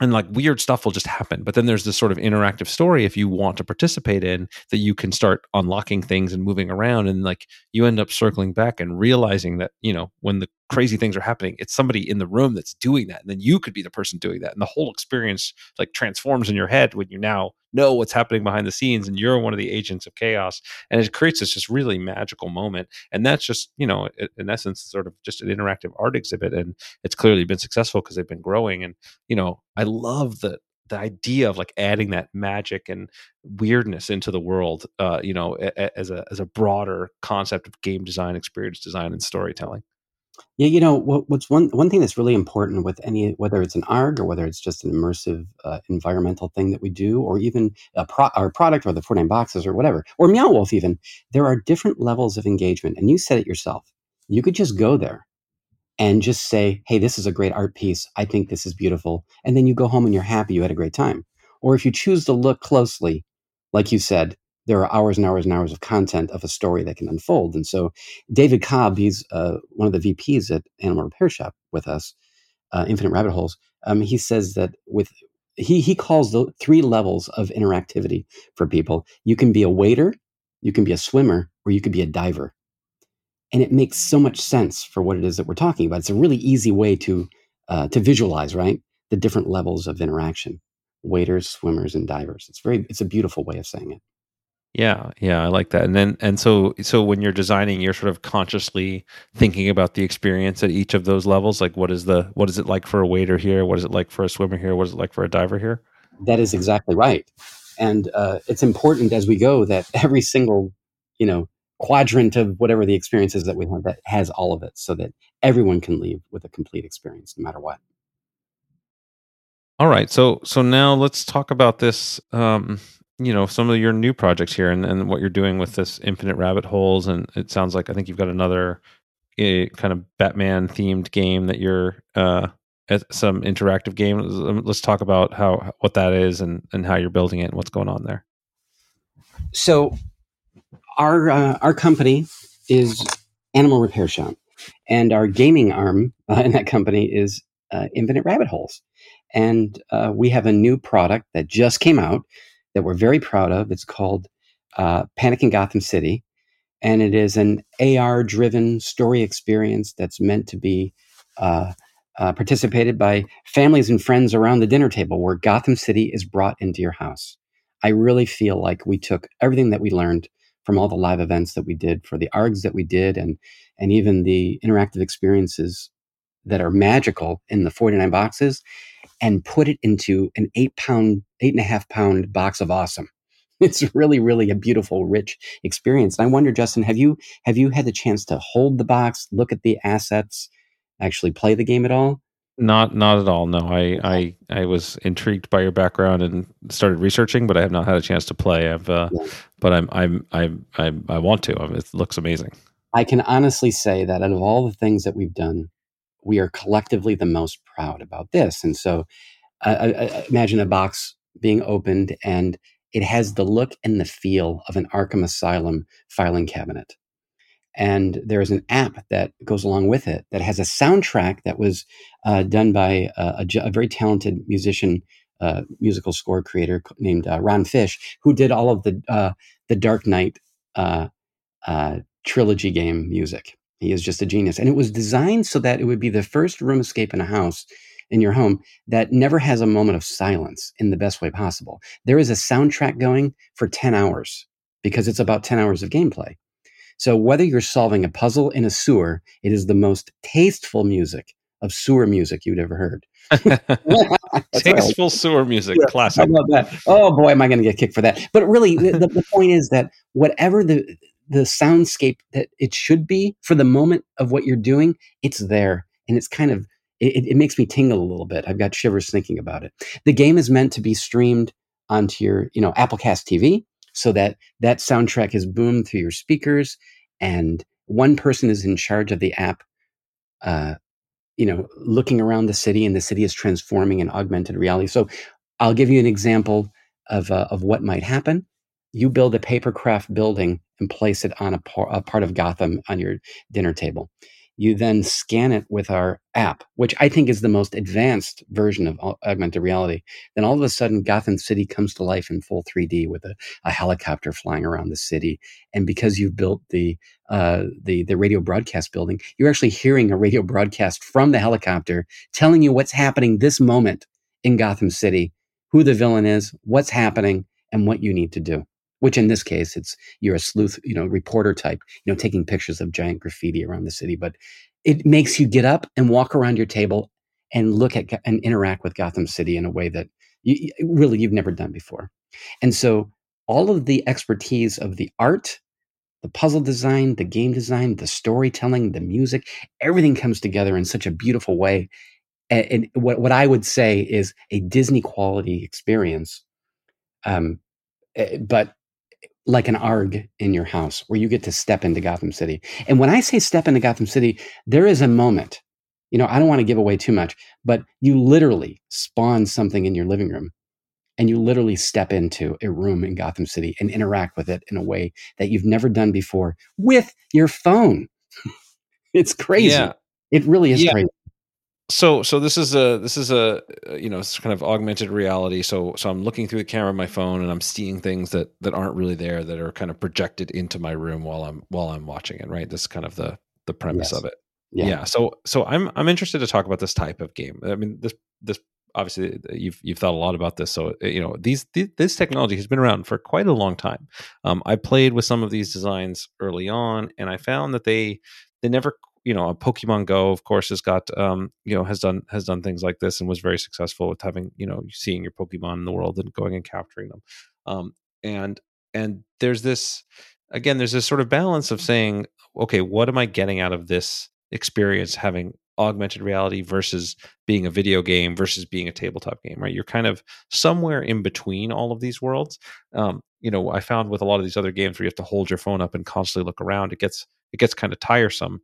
and like weird stuff will just happen. But then there's this sort of interactive story if you want to participate in that you can start unlocking things and moving around. And like you end up circling back and realizing that you know when the crazy things are happening it's somebody in the room that's doing that and then you could be the person doing that and the whole experience like transforms in your head when you now know what's happening behind the scenes and you're one of the agents of chaos and it creates this just really magical moment and that's just you know in essence sort of just an interactive art exhibit and it's clearly been successful because they've been growing and you know i love the the idea of like adding that magic and weirdness into the world uh you know as a as a broader concept of game design experience design and storytelling yeah, you know what, what's one one thing that's really important with any whether it's an ARG or whether it's just an immersive uh, environmental thing that we do, or even a pro- our product or the 49 boxes or whatever, or Meow Wolf even, there are different levels of engagement. And you said it yourself. You could just go there and just say, "Hey, this is a great art piece. I think this is beautiful," and then you go home and you're happy you had a great time. Or if you choose to look closely, like you said, there are hours and hours and hours of content of a story that can unfold. And so, David Cobb, he's uh, one of the VPs at Animal Repair Shop with us, uh, Infinite Rabbit Holes. Um, he says that with he he calls the three levels of interactivity for people. You can be a waiter, you can be a swimmer, or you could be a diver. And it makes so much sense for what it is that we're talking about. It's a really easy way to uh, to visualize, right? The different levels of interaction: waiters, swimmers, and divers. It's very it's a beautiful way of saying it. Yeah, yeah, I like that. And then and so so when you're designing, you're sort of consciously thinking about the experience at each of those levels. Like what is the what is it like for a waiter here? What is it like for a swimmer here? What is it like for a diver here? That is exactly right. and uh, it's important as we go that every single you know quadrant of whatever the experience is that we have that has all of it so that everyone can leave with a complete experience no matter what all right so so now let's talk about this um you know some of your new projects here and, and what you're doing with this infinite rabbit holes and it sounds like i think you've got another a kind of batman themed game that you're uh some interactive game. Let's talk about how what that is and and how you're building it and what's going on there. So our uh, our company is animal repair shop and our gaming arm uh, in that company is uh, infinite rabbit holes. And uh, we have a new product that just came out that we're very proud of. It's called uh, Panic in Gotham City, and it is an AR-driven story experience that's meant to be uh, uh, participated by families and friends around the dinner table, where Gotham City is brought into your house. I really feel like we took everything that we learned from all the live events that we did, for the ARGs that we did, and and even the interactive experiences that are magical in the 49 boxes and put it into an eight pound, eight and a half pound box of awesome. It's really, really a beautiful, rich experience. And I wonder, Justin, have you have you had the chance to hold the box, look at the assets, actually play the game at all? Not not at all. No, I I I was intrigued by your background and started researching, but I have not had a chance to play. I've uh, yeah. but I'm I'm I'm, I'm I want to. I mean, it looks amazing. I can honestly say that out of all the things that we've done, we are collectively the most proud about this. And so uh, I, imagine a box being opened and it has the look and the feel of an Arkham Asylum filing cabinet. And there is an app that goes along with it that has a soundtrack that was uh, done by a, a, very talented musician, uh, musical score creator named uh, Ron Fish, who did all of the uh, the Dark Knight uh, uh, trilogy game music. He is just a genius. And it was designed so that it would be the first room escape in a house in your home that never has a moment of silence in the best way possible. There is a soundtrack going for 10 hours because it's about 10 hours of gameplay. So whether you're solving a puzzle in a sewer, it is the most tasteful music of sewer music you'd ever heard. Tasteful sewer music, yeah, classic. Oh boy, am I going to get kicked for that? But really, the, the point is that whatever the the soundscape that it should be for the moment of what you're doing, it's there. And it's kind of, it, it makes me tingle a little bit. I've got shivers thinking about it. The game is meant to be streamed onto your, you know, Applecast TV so that that soundtrack is boomed through your speakers and one person is in charge of the app, uh, you know, looking around the city and the city is transforming in augmented reality. So I'll give you an example of, uh, of what might happen you build a papercraft building and place it on a, par- a, part of Gotham on your dinner table. You then scan it with our app, which I think is the most advanced version of augmented reality. Then all of a sudden, Gotham City comes to life in full 3D with a, a helicopter flying around the city. And because you've built the uh, the the radio broadcast building, you're actually hearing a radio broadcast from the helicopter telling you what's happening this moment in Gotham City, who the villain is, what's happening, and what you need to do which in this case it's you're a sleuth you know reporter type you know taking pictures of giant graffiti around the city but it makes you get up and walk around your table and look at and interact with gotham city in a way that you, really you've never done before. And so all of the expertise of the art the puzzle design the game design the storytelling the music everything comes together in such a beautiful way. And, and what, what i would say is a disney quality experience um, eh, but like an ARG in your house where you get to step into Gotham City. And when I say step into Gotham City, there is a moment, you know, I don't want to give away too much, but you literally spawn something in your living room and you literally step into a room in Gotham City and interact with it in a way that you've never done before with your phone. it's crazy. Yeah. It really is yeah. crazy so so this is a this is a uh, you know it's kind of augmented reality. So so i'm looking through the camera of my phone and i'm seeing things that that aren't really there that are kind of projected into my room while i'm while i'm watching it right? This is kind of the the premise yes. of it. Yeah. yeah. So so i'm i'm interested to talk about this type of game. I mean this this obviously uh, you've you've thought a lot about this. So uh, you know these, these this technology has been around for quite a long time. Um, i played with some of these designs early on and i found that they they never you know, Pokemon Go, of course, has got um, you know has done has done things like this and was very successful with having you know seeing your Pokemon in the world and going and capturing them. Um, and and there's this again, there's this sort of balance of saying, okay, what am I getting out of this experience having augmented reality versus being a video game versus being a tabletop game, right? You're kind of somewhere in between all of these worlds. Um, you know, I found with a lot of these other games where you have to hold your phone up and constantly look around, it gets it gets kind of tiresome.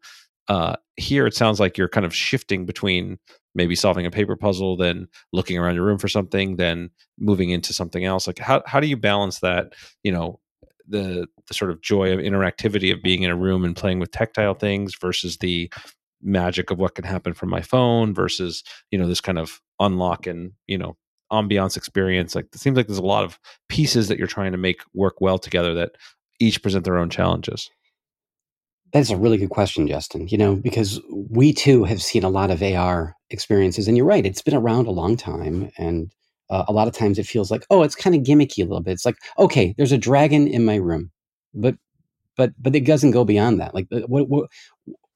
Uh, here, it sounds like you're kind of shifting between maybe solving a paper puzzle, then looking around your room for something, then moving into something else. Like, how how do you balance that? You know, the the sort of joy of interactivity of being in a room and playing with tactile things versus the magic of what can happen from my phone versus you know this kind of unlock and you know ambiance experience like it seems like there's a lot of pieces that you're trying to make work well together that each present their own challenges that's a really good question justin you know because we too have seen a lot of ar experiences and you're right it's been around a long time and uh, a lot of times it feels like oh it's kind of gimmicky a little bit it's like okay there's a dragon in my room but but but it doesn't go beyond that like uh, what what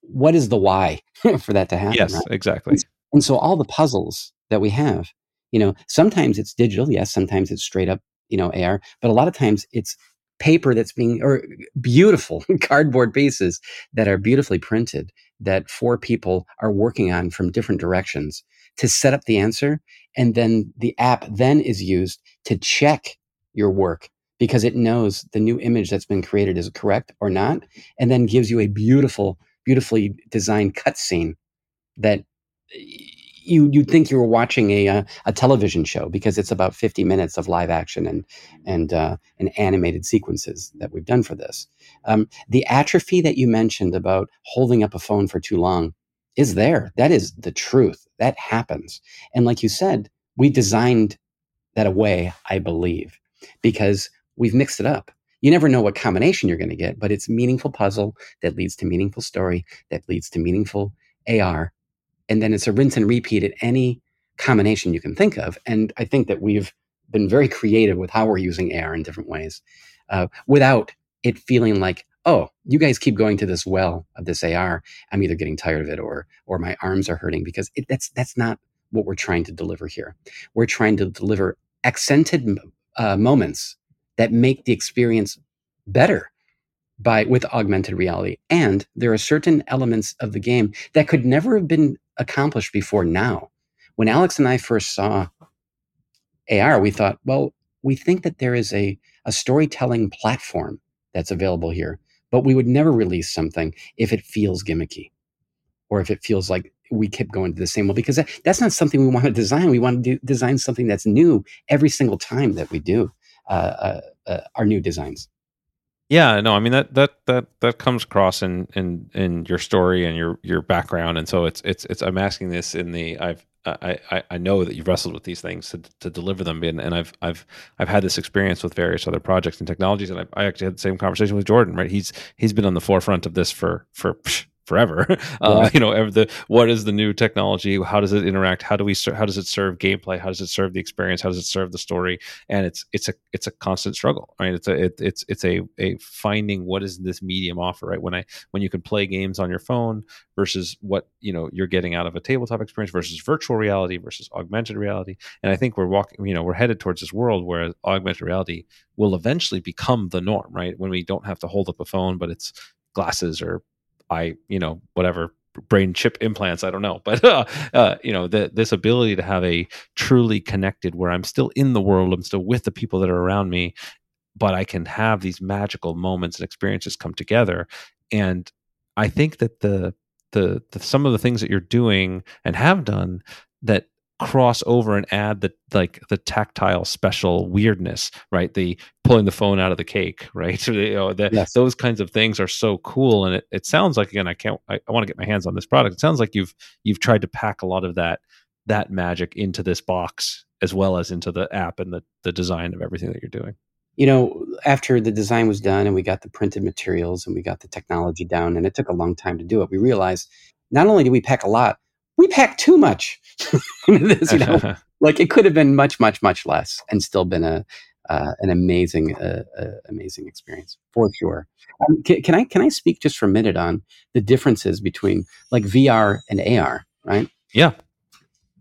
what is the why for that to happen yes right? exactly and, and so all the puzzles that we have you know sometimes it's digital yes sometimes it's straight up you know ar but a lot of times it's paper that's being or beautiful cardboard pieces that are beautifully printed that four people are working on from different directions to set up the answer. And then the app then is used to check your work because it knows the new image that's been created is correct or not and then gives you a beautiful beautifully designed cutscene that you you'd think you were watching a, a, uh, a television show because it's about 50 minutes of live action and and uh, and animated sequences that we've done for this. Um, the atrophy that you mentioned about holding up a phone for too long is there. That is the truth. That happens. And like you said, we designed that away, I believe, because we've mixed it up. You never know what combination you're going to get, but it's meaningful puzzle that leads to meaningful story that leads to meaningful AR. And then it's a rinse and repeat at any combination you can think of. And I think that we've been very creative with how we're using AR in different ways uh, without it feeling like, oh, you guys keep going to this well of this AR. I'm either getting tired of it or or my arms are hurting because it, that's that's not what we're trying to deliver here. We're trying to deliver accented uh, moments that make the experience better by with augmented reality. And there are certain elements of the game that could never have been accomplished before now. When Alex and I first saw AR, we thought, well, we think that there is a, a storytelling platform that's available here, but we would never release something if it feels gimmicky or if it feels like we kept going to the same well because that, that's not something we want to design we want to do, design something that's new every single time that we do uh, uh, uh, our new designs yeah no i mean that that that that comes across in in in your story and your your background. And so it's it's it's i'm asking this in the i've I, I, I know that you've wrestled with these things to, to deliver them, and, and I've I've I've had this experience with various other projects and technologies, and I, I actually had the same conversation with Jordan. Right, he's he's been on the forefront of this for for forever. Uh, you know, the what is the new technology? How does it interact? How do we? How does it serve gameplay? How does it serve the experience? How does it serve the story? And it's it's a it's a constant struggle, right? It's a it, it's it's a a finding what is this medium offer, right? When I when you can play games on your phone versus what you know you're getting out of a tabletop experience versus virtual reality versus augmented reality. And I think we're walking, you know, we're headed towards this world where augmented reality will eventually become the norm, right? When we don't have to hold up a phone, but it's glasses or I, you know, whatever brain chip implants. I don't know, but uh, uh, you know, the, this ability to have a truly connected, where I'm still in the world, I'm still with the people that are around me, but I can have these magical moments and experiences come together. And I think that the the, the some of the things that you're doing and have done that cross over and add the like the tactile special weirdness right? The pulling the phone out of the cake right? You know the, yes. those kinds of things are so cool. And it, it sounds like again i can't i, I want to get my hands on this product. It sounds like you've you've tried to pack a lot of that that magic into this box as well as into the app and the the design of everything that you're doing. You know after the design was done and we got the printed materials and we got the technology down and it took a long time to do it we realized not only did we pack a lot we packed too much this, you know, like it could have been much, much, much less and still been a uh, an amazing, uh, uh, amazing experience for sure. Um, can, can, I can I speak just for a minute on the differences between like VR and AR? Right? Yeah.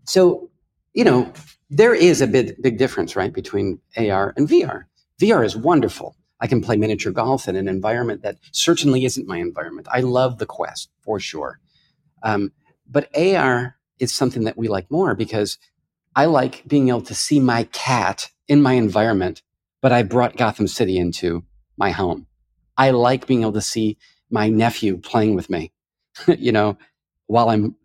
So you know there is a big big difference, right, between AR and VR. VR is wonderful. I can play miniature golf in an environment that certainly isn't my environment. I love the Quest for sure. Um, but AR is something that we like more because I like being able to see my cat in my environment, but I brought Gotham City into my home. I like being able to see my nephew playing with me, you know, while I'm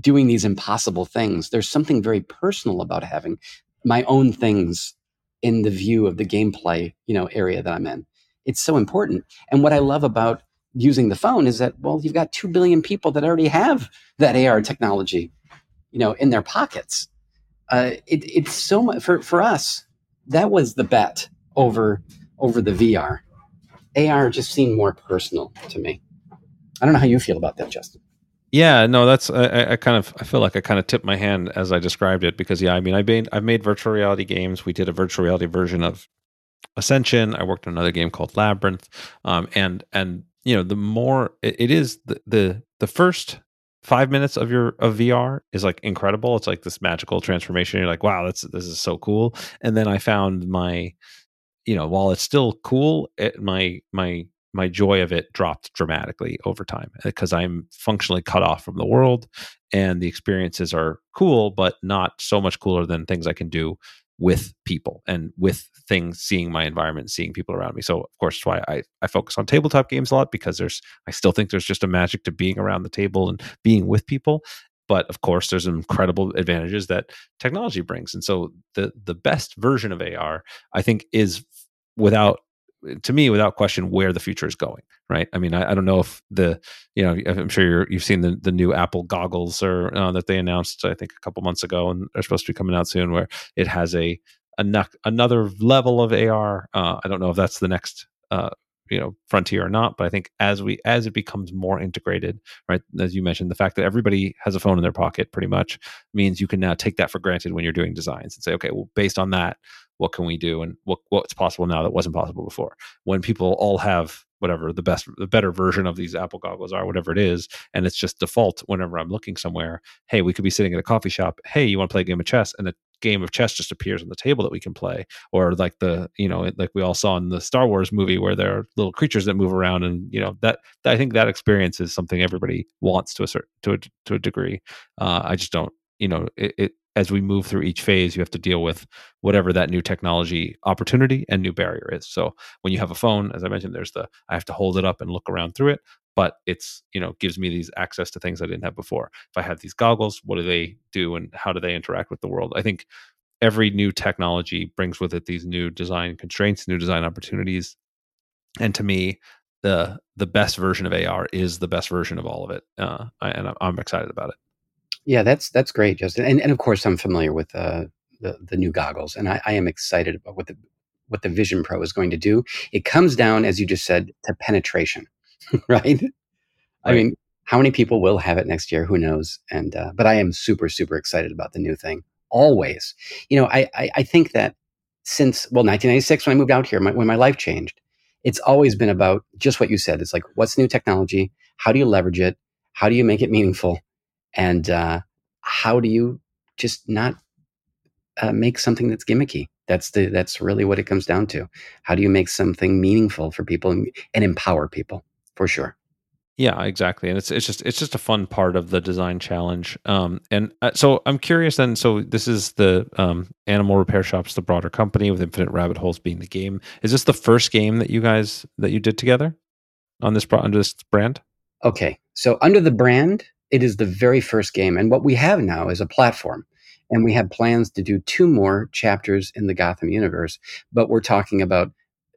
doing these impossible things. There's something very personal about having my own things in the view of the gameplay, you know, area that I'm in. It's so important. And what I love about using the phone is that, well, you've got 2 billion people that already have that AR technology, you know, in their pockets. Uh, it, it's so much for, for us. That was the bet over, over the VR. AR just seemed more personal to me. I don't know how you feel about that, Justin. Yeah, no, that's I, I, kind of I feel like I kind of tipped my hand as I described it because yeah, I mean I've made I've made virtual reality games. We did a virtual reality version of Ascension. I worked on another game called Labyrinth, um, and and you know the more it, it is the, the the first five minutes of your of VR is like incredible. It's like this magical transformation. You're like, wow, that's this is so cool. And then I found my, you know, while it's still cool, it, my my my joy of it dropped dramatically over time uh, because I'm functionally cut off from the world and the experiences are cool, but not so much cooler than things I can do with people and with things, seeing my environment, seeing people around me. So of course, why I, I focus on tabletop games a lot because there's I still think there's just a magic to being around the table and being with people. But of course, there's incredible advantages that technology brings. And so the the best version of AR, I think, is without to me without question where the future is going right? I mean i, I don't know if the you know i'm sure you have seen the, the new apple goggles or uh, that they announced i think a couple months ago and they're supposed to be coming out soon where it has a, a another level of ar uh, i don't know if that's the next uh, you know frontier or not but i think as we as it becomes more integrated right as you mentioned the fact that everybody has a phone in their pocket pretty much means you can now take that for granted when you're doing designs and say okay well based on that what can we do? And what what's possible now that wasn't possible before? When people all have whatever the best the better version of these apple goggles are whatever it is and it's just default whenever i'm looking somewhere hey we could be sitting at a coffee shop hey you want to play a game of chess? And a game of chess just appears on the table that we can play. Or like the you know like we all saw in the star wars movie where there are little creatures that move around and you know that, i think that experience is something everybody wants to a certain to a, to a degree. Uh, i just don't you know it, it as we move through each phase, you have to deal with whatever that new technology opportunity and new barrier is. So when you have a phone, as I mentioned, there's the I have to hold it up and look around through it, but it's you know gives me these access to things I didn't have before. If I have these goggles, what do they do and how do they interact with the world? I think every new technology brings with it these new design constraints, new design opportunities, and to me, the the best version of AR is the best version of all of it, uh, and I'm excited about it. Yeah, that's that's great, Justin. And and of course, I'm familiar with uh, the the new goggles, and I, I am excited about what the what the Vision Pro is going to do. It comes down, as you just said, to penetration, right? right? I mean, how many people will have it next year? Who knows? And uh, but I am super super excited about the new thing. Always, you know, I I, I think that since well 1996 when I moved out here, my, when my life changed, it's always been about just what you said. It's like what's new technology? How do you leverage it? How do you make it meaningful? And uh, how do you just not uh, make something that's gimmicky that's the that's really what it comes down to how do you make something meaningful for people and, and empower people for sure yeah, exactly, and it's it's just it's just a fun part of the design challenge. Um, and uh, so I'm curious. Then, so this is the um, Animal Repair Shops, the broader company with Infinite Rabbit Holes being the game. Is this the first game that you guys that you did together on this under this brand? Okay, so under the brand, it is the very first game. And what we have now is a platform. And we have plans to do two more chapters in the Gotham universe. But we're talking about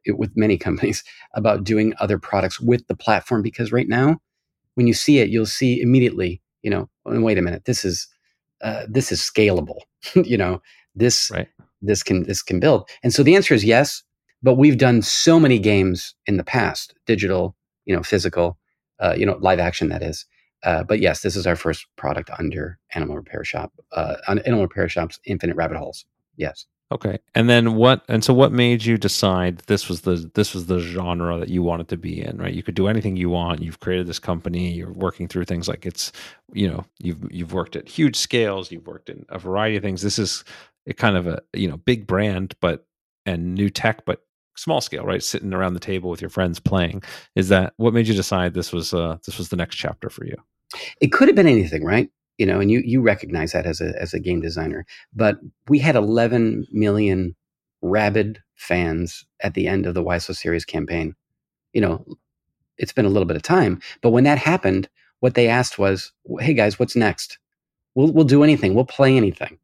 it with many companies about doing other products with the platform because right now, when you see it, you'll see immediately, you know, oh, wait a minute, this is uh, this is scalable. you know, this right. this can this can build. And so the answer is yes. But we've done so many games in the past, digital, you know, physical, uh, you know, live action that is, uh, but yes, this is our first product under Animal Repair Shop, uh, Animal Repair Shop's Infinite Rabbit Holes. Yes. Okay. And then what? And so, what made you decide this was the this was the genre that you wanted to be in? Right. You could do anything you want. You've created this company. You're working through things like it's, you know, you've you've worked at huge scales. You've worked in a variety of things. This is a kind of a you know big brand, but and new tech, but small scale, right? Sitting around the table with your friends playing. Is that what made you decide this was uh, this was the next chapter for you? It could have been anything, right? You know, and you you recognize that as a as a game designer. But we had 11 million rabid fans at the end of the Why So Serious campaign. You know, it's been a little bit of time, but when that happened, what they asked was, "Hey guys, what's next? We'll we'll do anything. We'll play anything."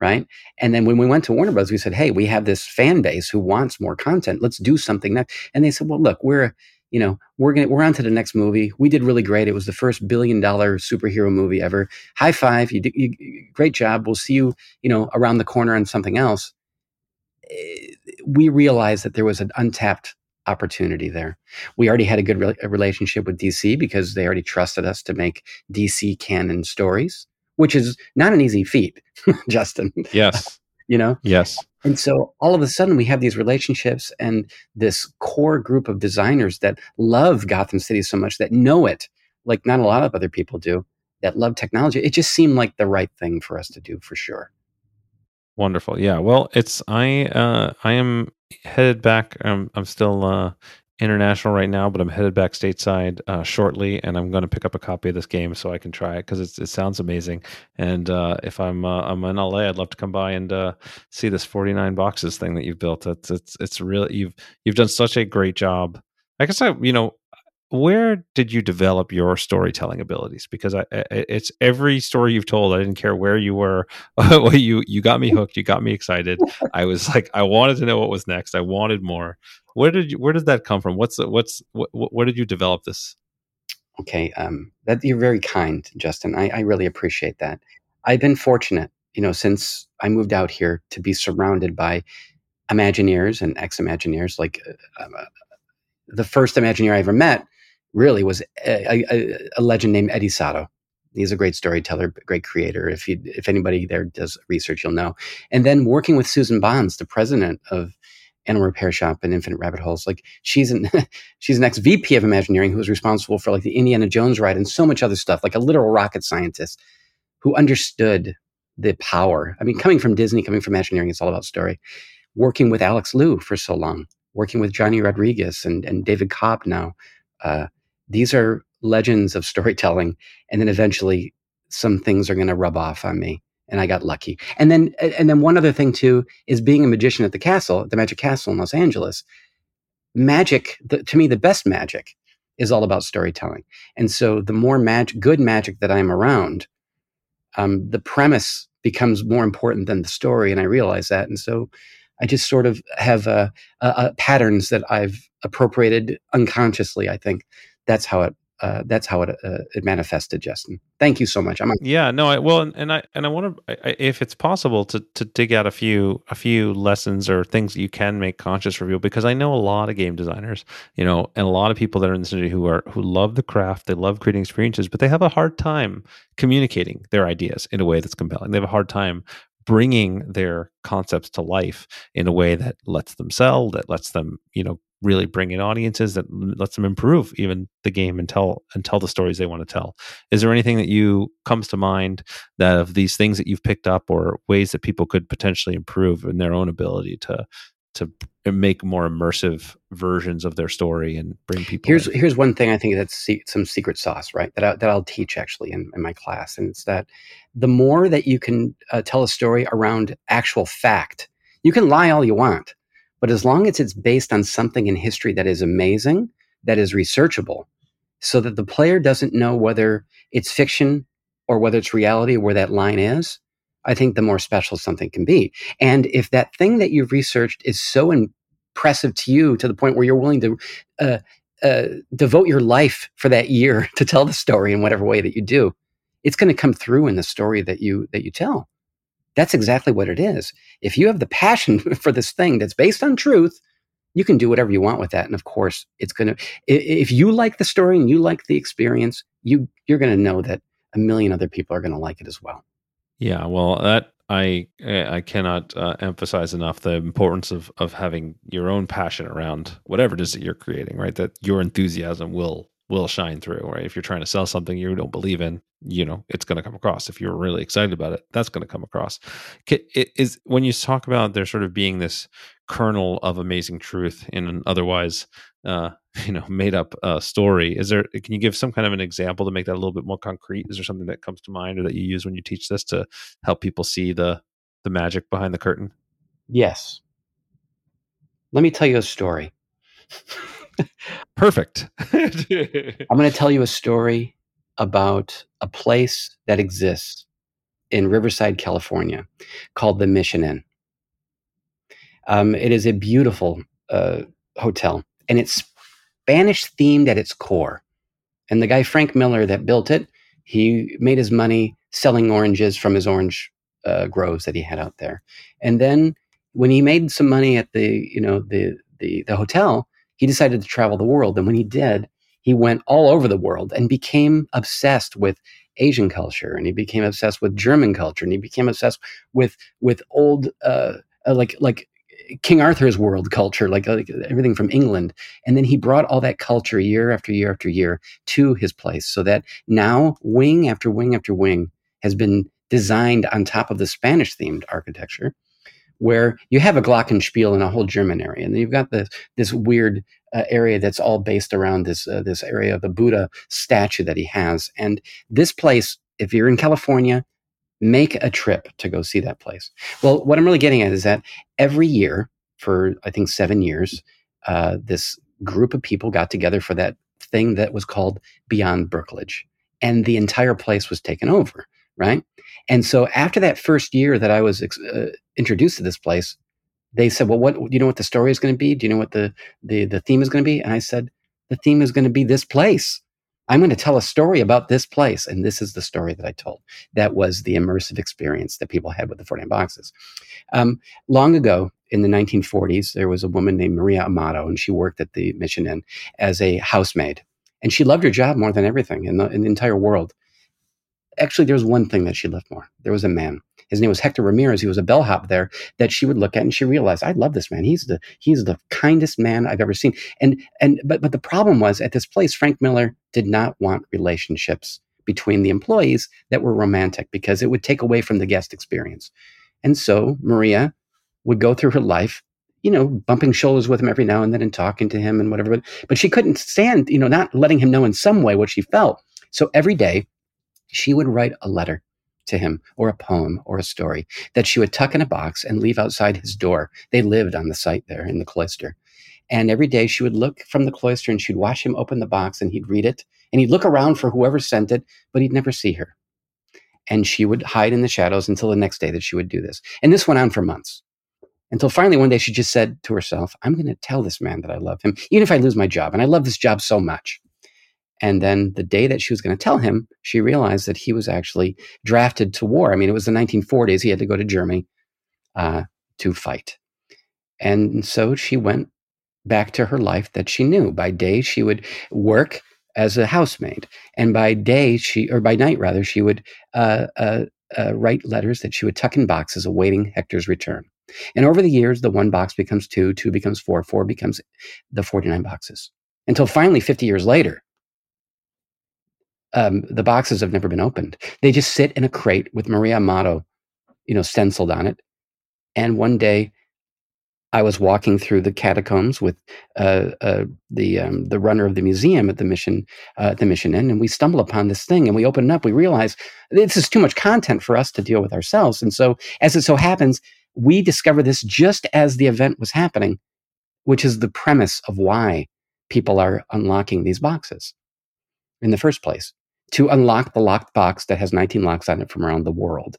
right? And then when we went to Warner Bros, we said, "Hey, we have this fan base who wants more content. Let's do something next." And they said, "Well, look, we're you know we're gonna we're on to the next movie. We did really great. It was the first billion dollar superhero movie ever. High five! You did you, great job. We'll see you you know around the corner on something else." Eh, we realized that there was an untapped opportunity there. We already had a good re- relationship with DC because they already trusted us to make DC canon stories which is not an easy feat, Justin. Yes. you know? Yes. And so all of a sudden we have these relationships and this core group of designers that love Gotham City so much that know it like not a lot of other people do that love technology. It just seemed like the right thing for us to do for sure. Wonderful. Yeah. Well, it's I uh I am headed back. I'm I'm still uh international right now, but I'm headed back stateside uh, shortly, and I'm going to pick up a copy of this game so I can try it because it sounds amazing. And uh, if I'm uh, I'm in LA, I'd love to come by and uh, see this 49 boxes thing that you've built. It's it's it's really you've you've done such a great job. I guess I you know where did you develop your storytelling abilities? Because I, it's every story you've told i didn't care where you were you you got me hooked you got me excited. I was like i wanted to know what was next i wanted more. Where did you where did that come from? What's what's what, where did you develop this? Okay um that you're very kind justin I, I really appreciate that. I've been fortunate you know since i moved out here to be surrounded by imagineers and ex-imagineers like uh, uh, the first imagineer i ever met really was a, a, a, legend named Eddie Sotto. He's a great storyteller, great creator. If you, if anybody there does research, you'll know. And then working with Susan Bonds, the president of Animal Repair Shop and Infinite Rabbit Holes, like she's an she's an ex VP of Imagineering who was responsible for like the Indiana Jones ride and so much other stuff, like a literal rocket scientist who understood the power. I mean, coming from Disney, coming from Imagineering, it's all about story. Working with Alex Lieu for so long, working with Johnny Rodriguez and and David Cobb now. Uh, these are legends of storytelling. And then eventually some things are going to rub off on me. And I got lucky. And then, and then one other thing too is being a magician at the castle, the Magic Castle in Los Angeles. Magic, the, to me, the best magic is all about storytelling. And so the more magic, good magic that I'm around, um, the premise becomes more important than the story. And I realize that. And so I just sort of have uh, uh, patterns that I've appropriated unconsciously, I think, that's how it uh, that's how it uh, it manifested, Justin. Thank you so much. I'm yeah, no, I well, and, and I and I want to, if it's possible, to to dig out a few a few lessons or things you can make conscious review because I know a lot of game designers, you know, and a lot of people that are in the industry who are who love the craft, they love creating experiences, but they have a hard time communicating their ideas in a way that's compelling. They have a hard time bringing their concepts to life in a way that lets them sell, that lets them, you know, really bring in audiences that lets them improve even the game and tell and tell the stories they want to tell is there anything that you comes to mind that of these things that you've picked up or ways that people could potentially improve in their own ability to to make more immersive versions of their story and bring people here's in. here's one thing i think that's some secret sauce right that, I, that i'll teach actually in, in my class and it's that the more that you can uh, tell a story around actual fact you can lie all you want but as long as it's based on something in history that is amazing, that is researchable, so that the player doesn't know whether it's fiction or whether it's reality where that line is, I think the more special something can be. And if that thing that you've researched is so impressive to you to the point where you're willing to uh, uh, devote your life for that year to tell the story in whatever way that you do, it's going to come through in the story that you that you tell. That's exactly what it is. If you have the passion for this thing that's based on truth, you can do whatever you want with that. And of course, it's going to, if you like the story and you like the experience, you, you're going to know that a million other people are going to like it as well. Yeah. Well, that, I I cannot uh, emphasize enough the importance of of having your own passion around whatever it is that you're creating. Right, that your enthusiasm will will shine through. Right, if you're trying to sell something you don't believe in, you know it's going to come across. If you're really excited about it that's going to come across. It is when you talk about there sort of being this kernel of amazing truth in an otherwise uh, you know made up uh, story is there can you give some kind of an example to make that a little bit more concrete? Is there something that comes to mind or that you use when you teach this to help people see the the magic behind the curtain? Yes. Let me tell you a story. Perfect. I'm going to tell you a story about a place that exists in Riverside, California, called the Mission Inn. Um, it is a beautiful uh, hotel, and it's Spanish themed at its core. And the guy Frank Miller that built it, he made his money selling oranges from his orange uh, groves that he had out there. And then when he made some money at the you know the the the hotel, he decided to travel the world. And when he did, he went all over the world and became obsessed with Asian culture, and he became obsessed with German culture, and he became obsessed with with old uh, uh, like like King Arthur's world culture, like, like everything from England. And then he brought all that culture year after year after year to his place, so that now wing after wing after wing has been designed on top of the Spanish themed architecture where you have a glockenspiel in a whole German area, and you've got this this weird uh, area that's all based around this uh, this area of the Buddha statue that he has. And this place, if you're in California, make a trip to go see that place. Well, what I'm really getting at is that every year for I think seven years, uh, this group of people got together for that thing that was called Beyond Berkeley, and the entire place was taken over right? And so after that first year that I was uh, introduced to this place, they said, "Well, what do you know what the story is going to be? Do you know what the the the theme is going to be?" And I said, "The theme is going to be this place. I'm going to tell a story about this place." And this is the story that I told. That was the immersive experience that people had with the 49 boxes. Um, long ago, in the 1940s, there was a woman named Maria Amato, and she worked at the Mission Inn as a housemaid. And she loved her job more than everything in the, in the entire world actually, there was one thing that she loved more. There was a man. His name was Hector Ramirez. He was a bellhop there that she would look at and she realized, I love this man. He's the he's the kindest man I've ever seen. And and but but the problem was at this place, Frank Miller did not want relationships between the employees that were romantic because it would take away from the guest experience. And so Maria would go through her life you know, bumping shoulders with him every now and then and talking to him and whatever. But, she couldn't stand, you know, not letting him know in some way what she felt. So every day she would write a letter to him or a poem or a story that she would tuck in a box and leave outside his door. They lived on the site there in the cloister. And every day she would look from the cloister and she'd watch him open the box and he'd read it and he'd look around for whoever sent it, but he'd never see her. And she would hide in the shadows until the next day that she would do this. And this went on for months until finally one day she just said to herself, I'm going to tell this man that I love him, even if I lose my job. And I love this job so much. And then the day that she was going to tell him, she realized that he was actually drafted to war. I mean, it was the 1940s. He had to go to Germany uh, to fight. And so she went back to her life that she knew. By day, she would work as a housemaid. And by day, she, or by night rather, she would uh, uh, uh write letters that she would tuck in boxes awaiting Hector's return. And over the years, the one box becomes two, two becomes four, four becomes the 49 boxes. Until finally, 50 years later, um, the boxes have never been opened. They just sit in a crate with Maria Amato, you know, stenciled on it. And one day, I was walking through the catacombs with uh, uh, the um, the runner of the museum at the mission uh, the mission inn, and we stumble upon this thing, and we open it up. We realize this is too much content for us to deal with ourselves, and so as it so happens, we discover this just as the event was happening, which is the premise of why people are unlocking these boxes in the first place to unlock the locked box that has 19 locks on it from around the world.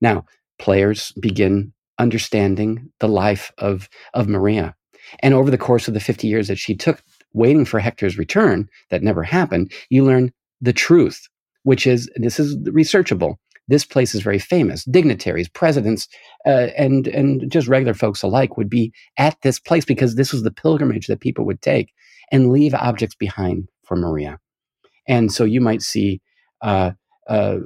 Now, players begin understanding the life of, of Maria. And over the course of the 50 years that she took waiting for Hector's return, that never happened, you learn the truth, which is this is researchable. This place is very famous. Dignitaries, presidents, uh, and and just regular folks alike would be at this place because this was the pilgrimage that people would take and leave objects behind for Maria. And so you might see uh, uh,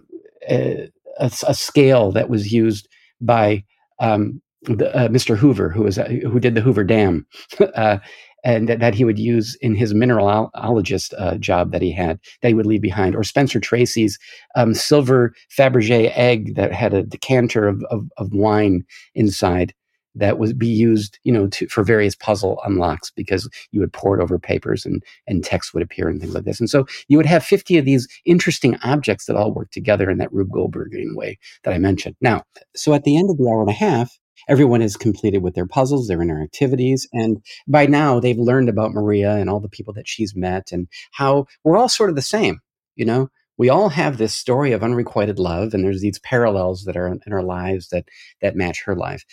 a, a, scale that was used by um, the, uh, Mr. Hoover, who was uh, who did the Hoover Dam, uh, and that, that he would use in his mineralogist uh, job that he had that he would leave behind, or Spencer Tracy's um, silver Fabergé egg that had a decanter of, of, of wine inside that would be used, you know, to, for various puzzle unlocks because you would pour it over papers and and text would appear and things like this. And so you would have 50 of these interesting objects that all work together in that Rube Goldbergian way that I mentioned. Now, so at the end of the hour and a half, everyone is completed with their puzzles, their inner activities, and by now they've learned about Maria and all the people that she's met and how we're all sort of the same, you know. We all have this story of unrequited love, and there's these parallels that are in our lives that that match her life.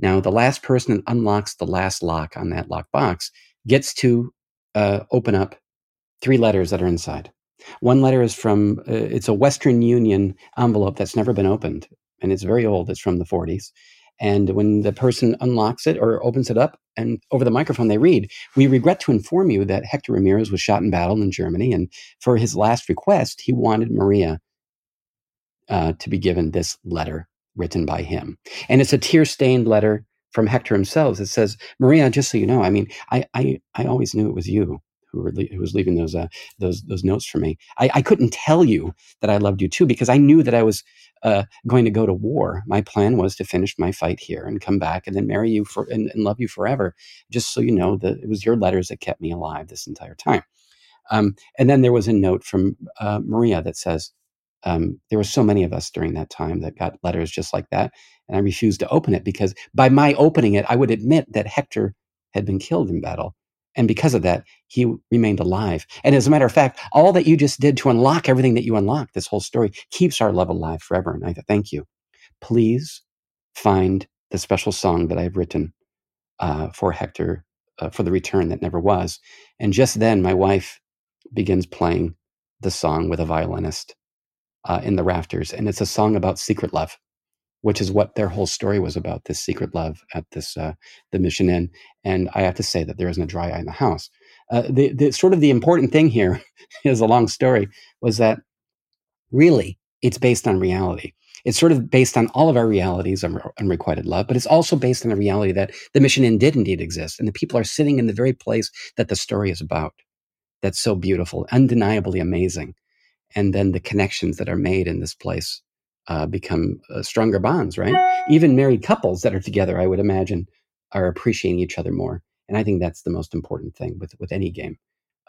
Now, the last person that unlocks the last lock on that lock box gets to uh, open up three letters that are inside. One letter is from, uh, it's a Western Union envelope that's never been opened, and it's very old. It's from the 40s. And when the person unlocks it or opens it up, and over the microphone they read, We regret to inform you that Hector Ramirez was shot in battle in Germany. And for his last request, he wanted Maria uh, to be given this letter written by him. And it's a tear stained letter from Hector himself. It says, Maria, just so you know, I mean, I, I, I always knew it was you who, were who was leaving those, uh, those, those notes for me. I, I couldn't tell you that I loved you too, because I knew that I was uh, going to go to war. My plan was to finish my fight here and come back and then marry you for, and, and love you forever. Just so you know that it was your letters that kept me alive this entire time. Um, and then there was a note from uh, Maria that says, um, there were so many of us during that time that got letters just like that. And I refused to open it because by my opening it, I would admit that Hector had been killed in battle. And because of that, he remained alive. And as a matter of fact, all that you just did to unlock everything that you unlocked, this whole story, keeps our love alive forever. And I thank you. Please find the special song that I've written uh, for Hector uh, for the return that never was. And just then, my wife begins playing the song with a violinist uh, in the rafters, and it's a song about secret love, which is what their whole story was about. This secret love at this uh, the Mission Inn, and I have to say that there isn't a dry eye in the house. Uh, the, the sort of the important thing here is a long story was that really it's based on reality. It's sort of based on all of our realities of unrequited love, but it's also based on the reality that the Mission Inn did indeed exist, and the people are sitting in the very place that the story is about. That's so beautiful, undeniably amazing and then the connections that are made in this place uh, become uh, stronger bonds right? Even married couples that are together i would imagine are appreciating each other more and i think that's the most important thing with with any game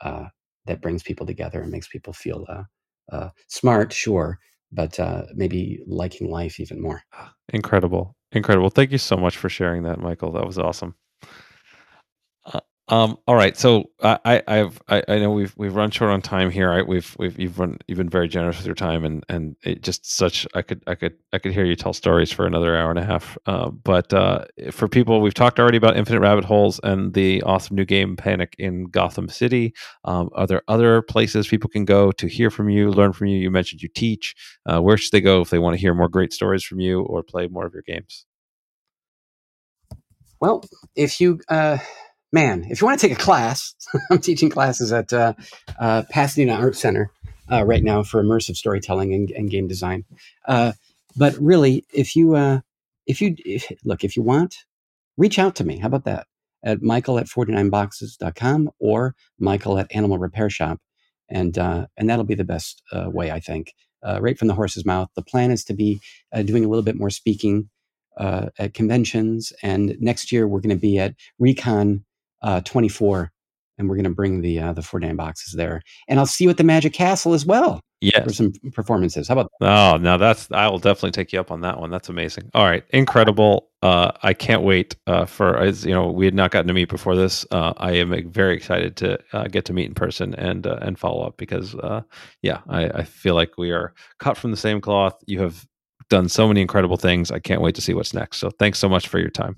uh, that brings people together and makes people feel uh, uh, smart sure but uh, maybe liking life even more. Incredible. Incredible. Thank you so much for sharing that michael. That was awesome um, all right, so I, I've I, I, know we've we've run short on time here. Right? We've we've you've run you've been very generous with your time, and and it just such I could I could I could hear you tell stories for another hour and a half. Uh, but uh, for people, we've talked already about Infinite Rabbit Holes and the awesome new game Panic in Gotham City. Um, are there other places people can go to hear from you, learn from you? You mentioned you teach. Uh, where should they go if they want to hear more great stories from you or play more of your games? Well, if you uh, man, if you want to take a class, I'm teaching classes at uh, uh, Pasadena Art Center uh, right now for immersive storytelling and, and game design. Uh, but really, if you uh, if you if, look, if you want, reach out to me. How about that? At Michael at 49boxes.com or Michael at Animal Repair Shop, and uh, and that'll be the best way, I think. right from the horse's mouth. The plan is to be doing a little bit more speaking at conventions, and next year we're going to be at Recon uh, 24 and we're going to bring the uh, the 49 boxes there. And i'll see you at the magic castle as well Yeah, for some performances. How about that? oh now that's i will definitely take you up on that one. That's amazing. All right incredible. Uh, i can't wait uh, for as you know we had not gotten to meet before this. Uh, i am very excited to uh, get to meet in person and uh, and follow up because uh, yeah I, I feel like we are cut from the same cloth. You have done so many incredible things. I can't wait to see what's next. So thanks so much for your time